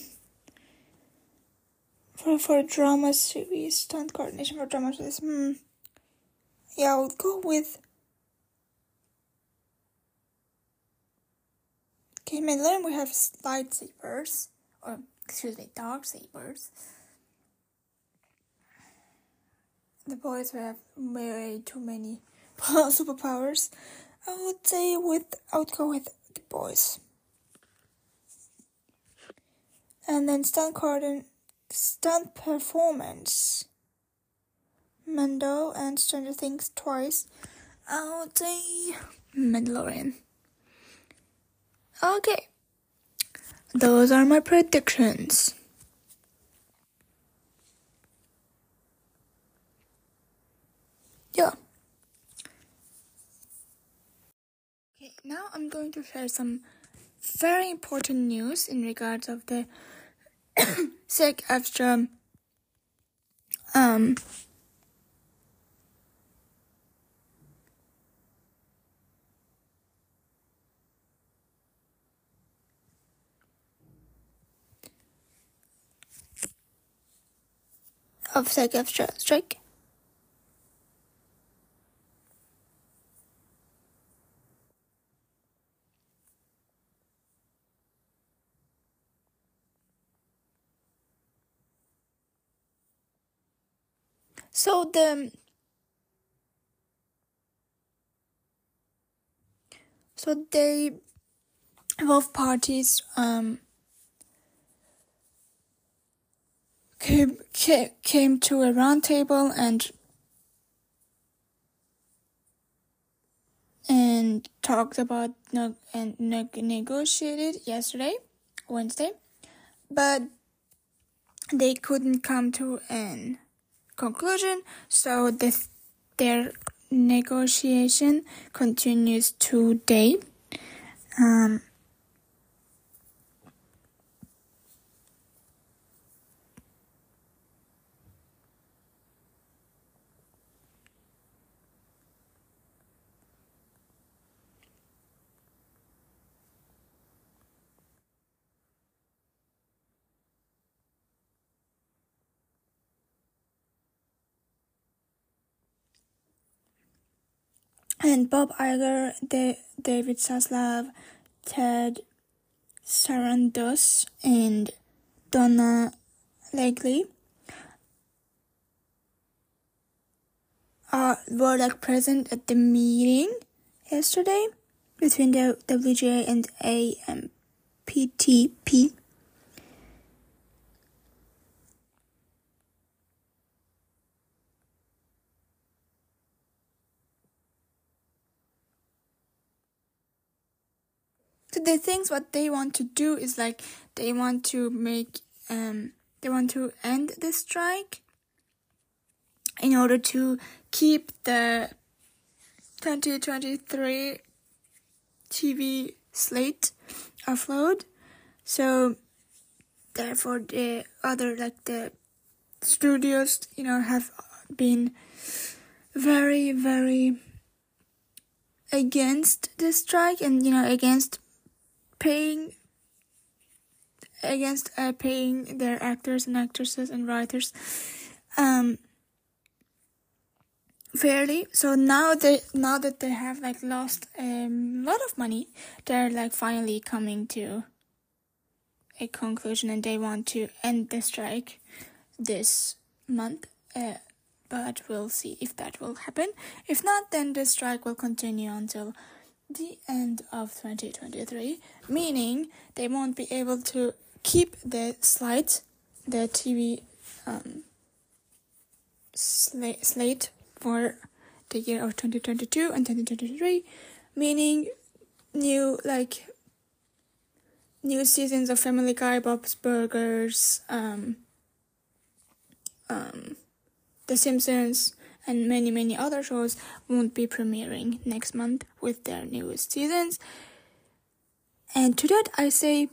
For for drama series, stunt coordination for drama series. Hmm. Yeah, I would go with Okay, Mandalorian we have lightsabers, or excuse me, dark sabers. The boys we have way too many superpowers. I would say with I would go with boys. And then stunt cordon stunt performance. Mando and Stranger Things twice. Would say Mandalorian. Okay. Those are my predictions. Yeah. Okay, now I'm going to share some very important news in regards of the SAG-AFTRA um of SAG-AFTRA strike. So the so they both parties um came, came to a round table and and talked about and negotiated yesterday, Wednesday, but they couldn't come to an conclusion, so this, their negotiation continues today. Um, and Bob Iger, David Zaslav, Ted Sarandos, and Donna Langley uh, were like present at the meeting yesterday between the WGA and AMPTP. The things what they want to do is like they want to make um they want to end the strike in order to keep the 2023 TV slate afloat. So therefore the other like the studios, you know, have been very very against the strike and you know against paying against uh, paying their actors and actresses and writers um fairly. So now they now that they have like lost a um, lot of money they're like finally coming to a conclusion and they want to end the strike this month uh, but we'll see if that will happen. If not then the strike will continue until the end of 2023, meaning they won't be able to keep the slate, the TV um, slate, for the year of 2022 and 2023, meaning new like new seasons of Family Guy, Bob's Burgers, um, um, The Simpsons, and many, many other shows won't be premiering next month with their newest seasons. And to that, I say,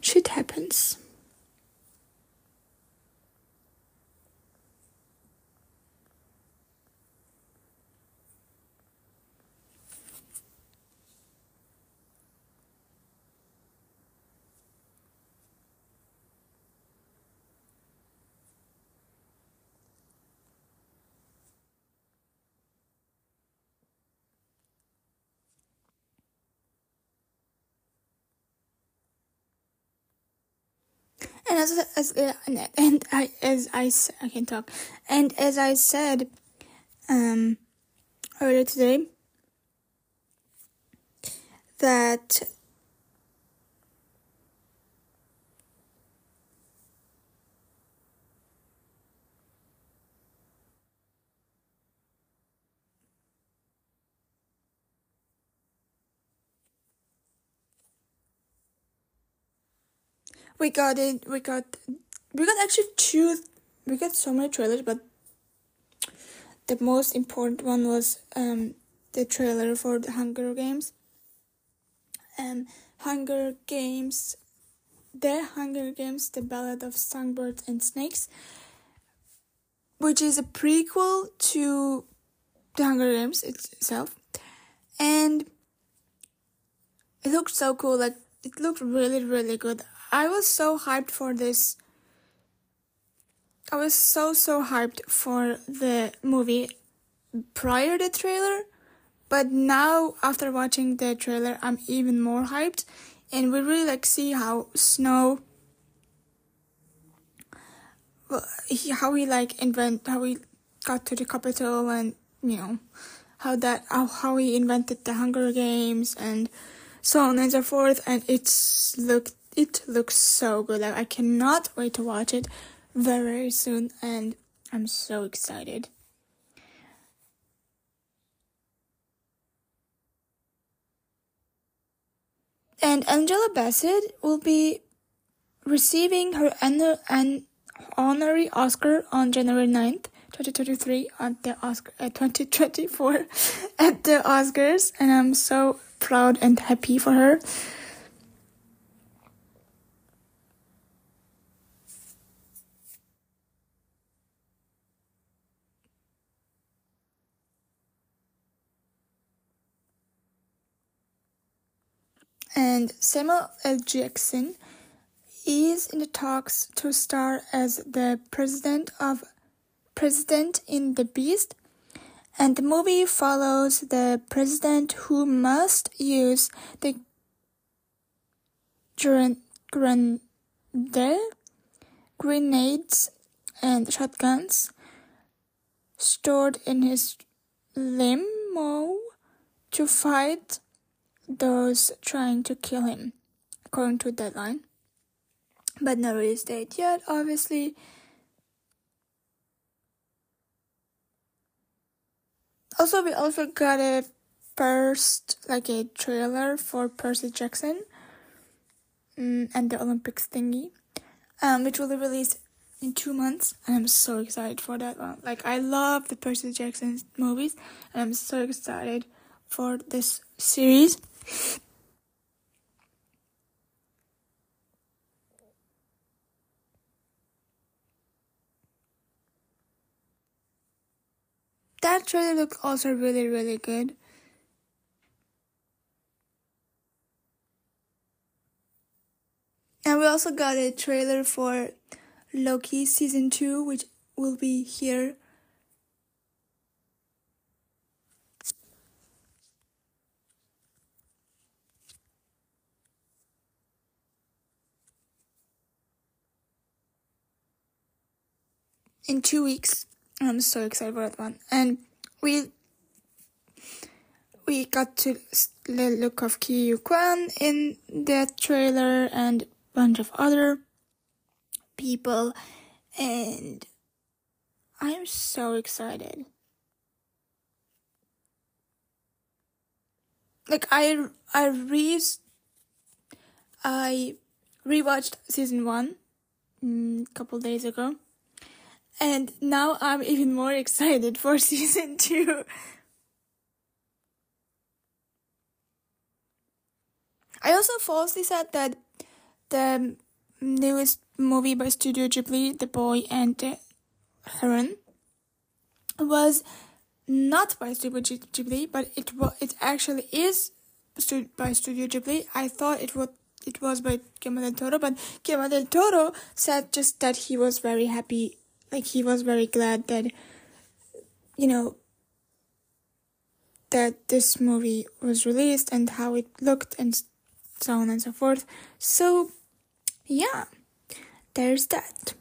shit happens. And as as uh, and I as I I can talk, and as I said, um, earlier today, that we got it. We got we got actually two. We got so many trailers, but the most important one was um the trailer for the Hunger Games. Um, Hunger Games, the Hunger Games, the Ballad of Songbirds and Snakes, which is a prequel to the Hunger Games itself, and it looked so cool. Like it looked really, really good. I was so hyped for this. I was so so hyped for the movie prior to the trailer, but now after watching the trailer, I'm even more hyped, and we really like see how Snow, how he like invent how he got to the capital and you know how that how, how he invented the Hunger Games and so on and so forth, and it's looked it looks so good. Like, I cannot wait to watch it very, very soon, and I'm so excited. And Angela Bassett will be receiving her an, an honorary Oscar on January 9th. 2023 at the Oscar uh, at 2024 at the Oscars and I'm so proud and happy for her And Samuel L. Jackson is in the talks to star as the president of President in the Beast, and the movie follows the president who must use the grenade, grenades and shotguns stored in his limo to fight those trying to kill him, according to Deadline. But no release date yet, obviously. Also, we also got a first, like a trailer for Percy Jackson um, and the Olympics thingy, um, which will be released in two months, and I'm so excited for that one. Like, I love the Percy Jackson movies, and I'm so excited for this series. That trailer looked also really, really good. And we also got a trailer for Loki season 2, which will be here in two weeks. I'm so excited for that one. And we we got to the look of Huy Quan in that trailer and a bunch of other people and I'm so excited. Like I I re I rewatched season one a mm, couple days ago and now I'm even more excited for season two. I also falsely said that the newest movie by Studio Ghibli, The Boy and the Heron, was not by Studio Ghibli, but it it actually is by Studio Ghibli. I thought it would it was by Guillermo del Toro, but Guillermo del Toro said just that he was very happy like he was very glad that you know that this movie was released and how it looked and so on and so forth. So yeah there's that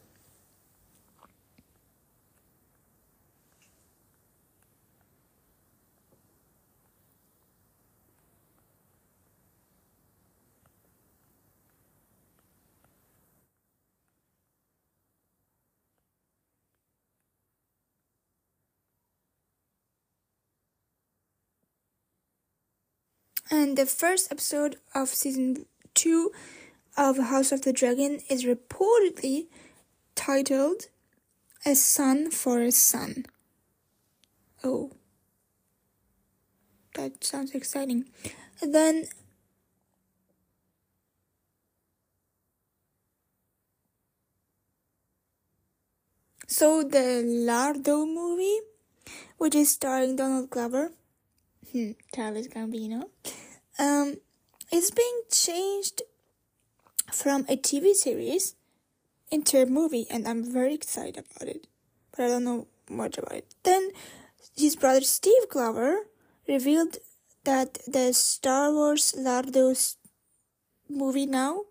And the first episode of season two of House of the Dragon is reportedly titled A Son for a Son. Oh. That sounds exciting. And then So the Lando movie, which is starring Donald Glover, hmm, Gambino, um, it's being changed from a TV series into a movie, and I'm very excited about it. But I don't know much about it. Then his brother Steve Glover revealed that the Star Wars Lando's movie now.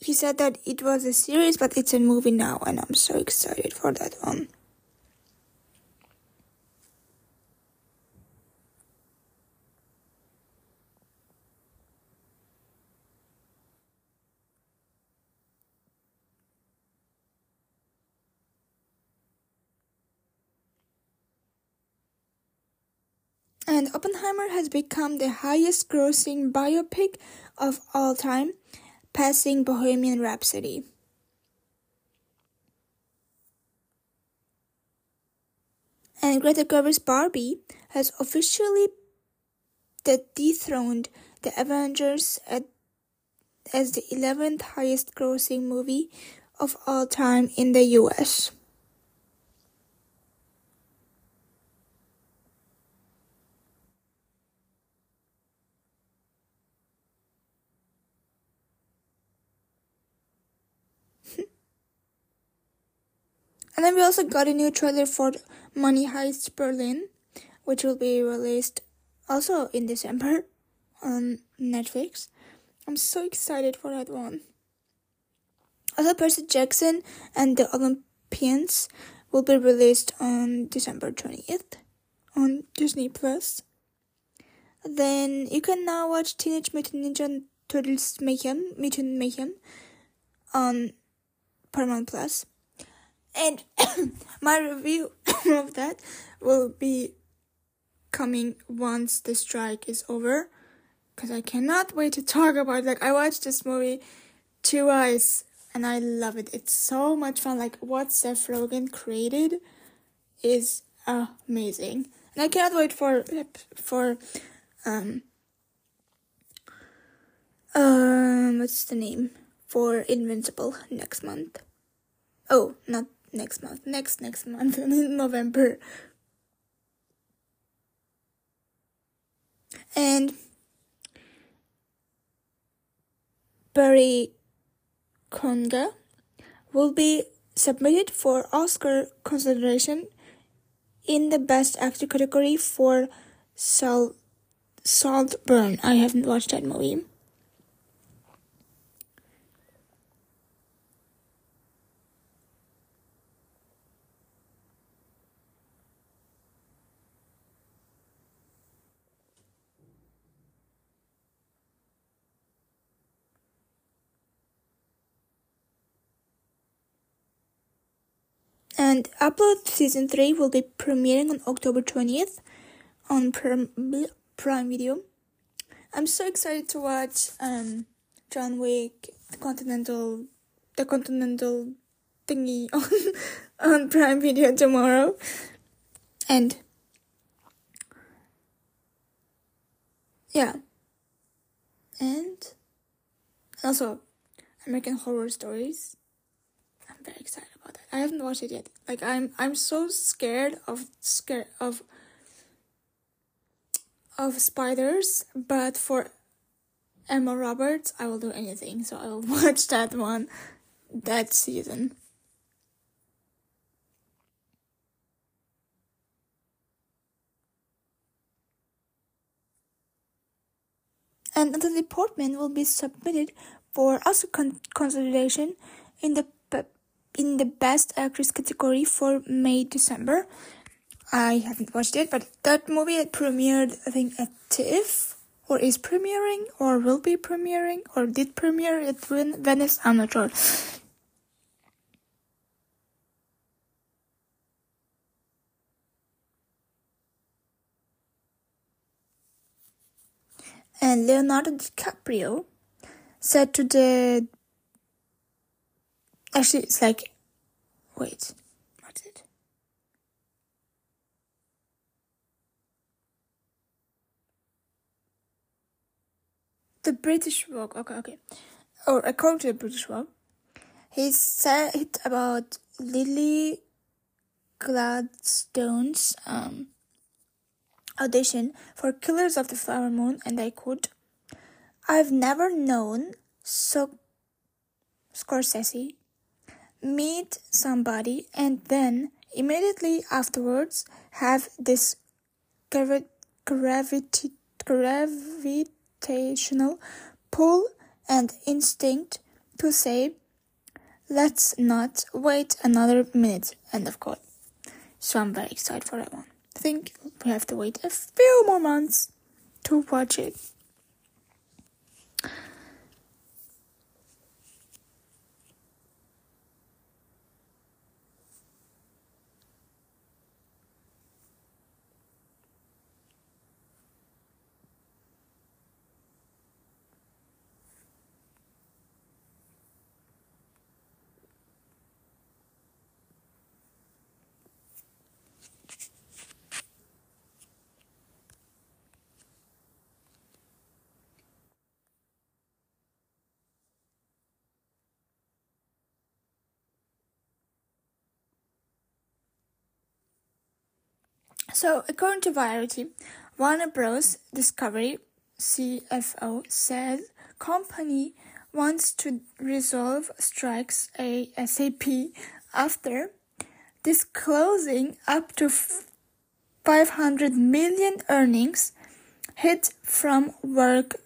He said that it was a series, but it's a movie now, and I'm so excited for that one. And Oppenheimer has become the highest grossing biopic of all time, passing Bohemian Rhapsody. And Greta Gerwig's Barbie has officially dethroned the Avengers at, as the 11th highest grossing movie of all time in the US. And then we also got a new trailer for Money Heist Berlin, which will be released also in December on Netflix. I'm so excited for that one. Also, Percy Jackson and the Olympians will be released on December 20th on Disney Plus. Then you can now watch Teenage Mutant Ninja Turtles Mayhem, Mutant Mayhem on Paramount Plus. And my review of that will be coming once the strike is over because I cannot wait to talk about it. like I watched this movie twice and I love it. It's so much fun. Like what Seth Rogen created is amazing. And I cannot wait for for um um what's the name? For Invincible next month. Oh, not next month. Next next month in November. And Barry Keoghan will be submitted for Oscar consideration in the Best Actor category for Sal- Saltburn. I haven't watched that movie. And Upload Season 3 will be premiering on October 20th on Prime, Video. I'm so excited to watch um, John Wick, the Continental, the Continental thingy on, on Prime Video tomorrow. And yeah. And also American Horror Stories. Very excited about that. I haven't watched it yet. Like I'm I'm so scared of scared of of spiders, but for Emma Roberts, I will do anything. So I will watch that one that season. And Natalie Portman will be submitted for Oscar con- consideration in the in the Best Actress category for May December. I haven't watched it, but that movie it premiered, I think, at TIFF, or is premiering, or will be premiering, or did premiere at Venice. I'm not sure. And Leonardo DiCaprio said to the Actually, it's like, wait, what's it? The British Vogue, okay, okay. Or according to the British Vogue, he said about Lily Gladstone's um, audition for Killers of the Flower Moon, and I quote, I've never known so Scorsese meet somebody and then immediately afterwards have this gravi- gravity- gravitational pull and instinct to say, let's not wait another minute. End of quote. So I'm very excited for that one. I think we have to wait a few more months to watch it. So, according to Variety, Warner Bros. Discovery CFO said company wants to resolve strikes ASAP after disclosing up to 500 million earnings hit from work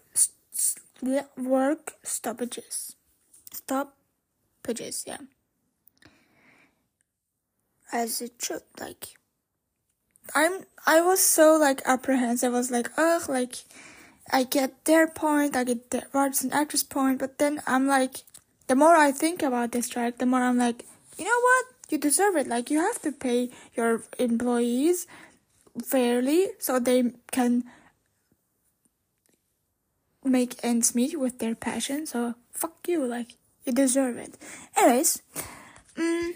work stoppages. Stoppages, yeah. As it should, like. I'm. I was so like apprehensive. I was like, ugh, like, I get their point. I get the artist and actress point. But then I'm like, the more I think about this strike, the more I'm like, you know what? You deserve it. Like, you have to pay your employees fairly so they can make ends meet with their passion. So fuck you, like you deserve it. Anyways, um,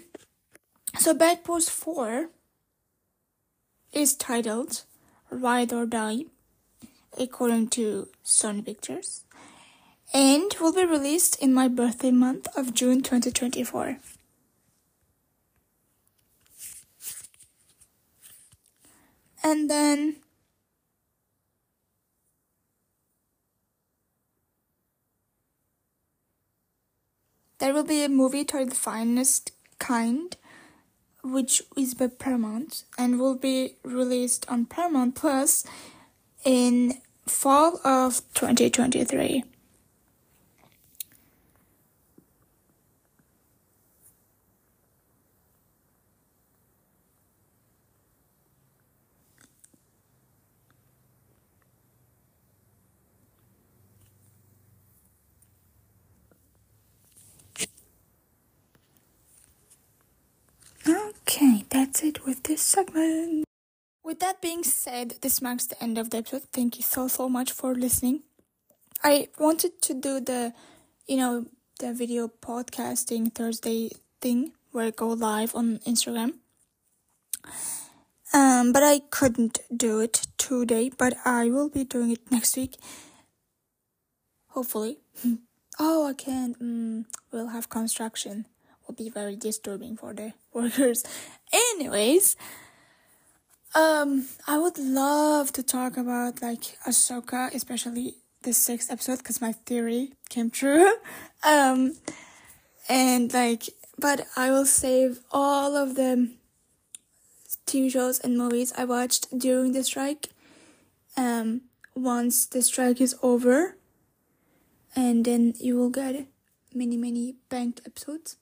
so Bad Boys Four is titled Ride or Die, according to Sony Pictures, and will be released in my birthday month of June 2024. And then There will be a movie titled Finest Kind, which is by Paramount and will be released on Paramount Plus in fall of 2023. Okay, that's it with this segment. With that being said, this marks the end of the episode. Thank you so, so much for listening. I wanted to do the, you know, the video podcasting Thursday thing where I go live on Instagram. Um, but I couldn't do it today, but I will be doing it next week. Hopefully. oh, I can't. Mm, we'll have construction will be very disturbing for the workers. Anyways, um, I would love to talk about like Ahsoka, especially the sixth episode, because my theory came true. um, and like, but I will save all of the TV shows and movies I watched during the strike. Um, once the strike is over, and then you will get many many banked episodes.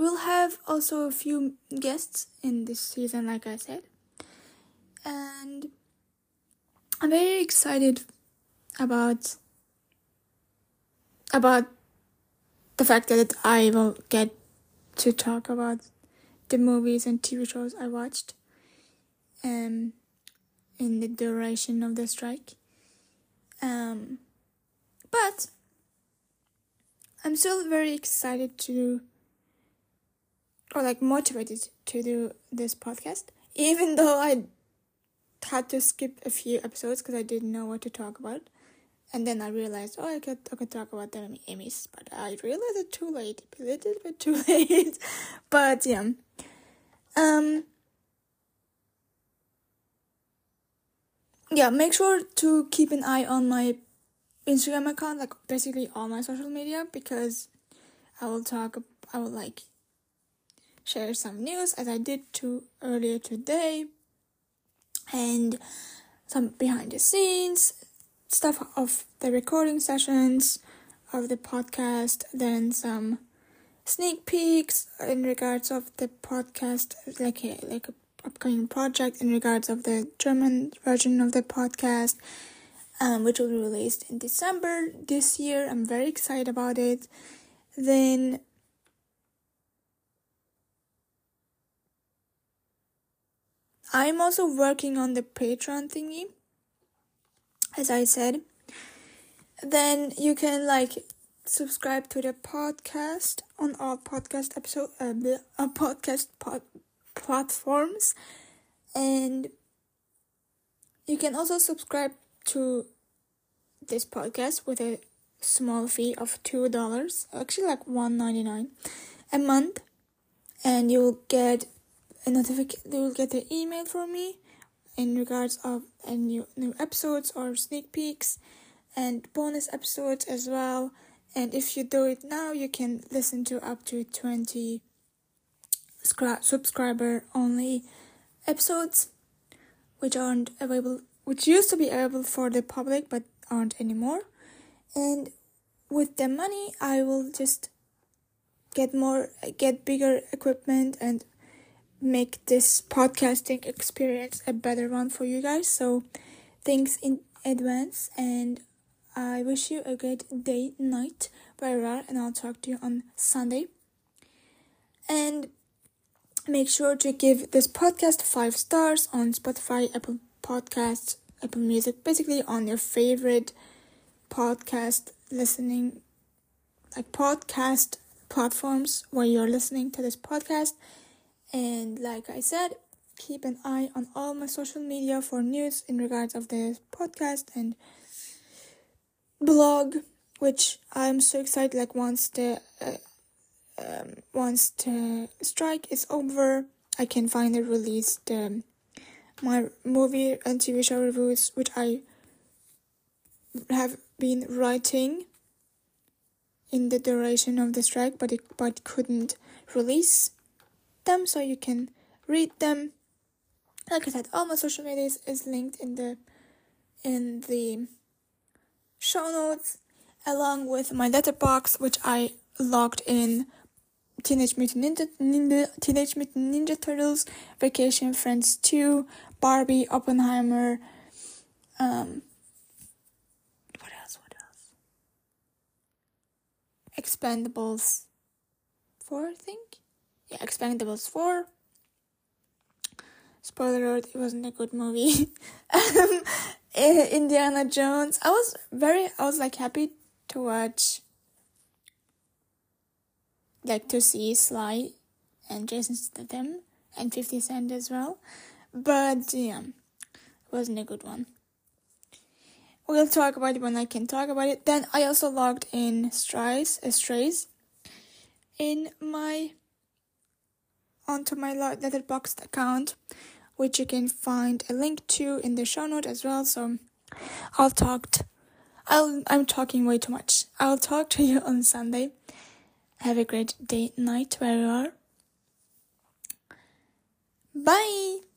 We'll have also a few guests in this season, like I said. And I'm very excited about about the fact that I will get to talk about the movies and TV shows I watched um in the duration of the strike. Um but I'm still very excited to or like motivated to do this podcast, even though I had to skip a few episodes because I didn't know what to talk about. And then I realized, oh, I could, I could talk about the Emmys, but I realized it too late, a little bit too late. but yeah, um, yeah, make sure to keep an eye on my Instagram account, like basically all my social media, because I will talk, I will like share some news as I did to earlier today and some behind the scenes stuff of the recording sessions of the podcast, then some sneak peeks in regards of the podcast, like a, like a upcoming project in regards of the German version of the podcast, um, which will be released in December this year. I'm very excited about it. Then I'm also working on the Patreon thingy, as I said. Then you can like subscribe to the podcast on all podcast episode uh, uh podcast pod, platforms, and you can also subscribe to this podcast with a small fee of two dollars, actually like one ninety nine a month, and you'll get a notification they will get an email from me in regards of new new episodes or sneak peeks and bonus episodes as well. And if you do it now, you can listen to up to 20 subscriber only episodes which aren't available which used to be available for the public but aren't anymore and with the money i will just get more get bigger equipment and make this podcasting experience a better one for you guys so thanks in advance and i wish you a great day night wherever and i'll talk to you on sunday and make sure to give this podcast five stars on spotify apple podcasts apple music basically on your favorite podcast listening like podcast platforms where you're listening to this podcast. And like I said, keep an eye on all my social media for news in regards of this podcast and blog, which I'm so excited. Like once the uh, um, once the strike is over, I can finally release the my movie and TV show reviews, which I have been writing in the duration of the strike, but it but couldn't release them, so you can read them. Like I said, all my social medias is linked in the in the show notes, along with my Letterboxd, which I logged in Teenage Mutant Ninja, Ninja Teenage Mutant Ninja Turtles, Vacation Friends 2, Barbie, Oppenheimer, um, what else? What else? Expendables 4, I think. Yeah, Expendables 4. Spoiler alert, it wasn't a good movie. um, Indiana Jones. I was very, I was like happy to watch, like to see Sly and Jason Statham and 50 Cent as well. But yeah, it wasn't a good one. We'll talk about it when I can talk about it. Then I also logged in Strays, Strays in my onto my Letterboxd account, which you can find a link to in the show note as well. So I'll talk. T- I'll I'm talking way too much. I'll talk to you on Sunday. Have a great day, night where you are. Bye.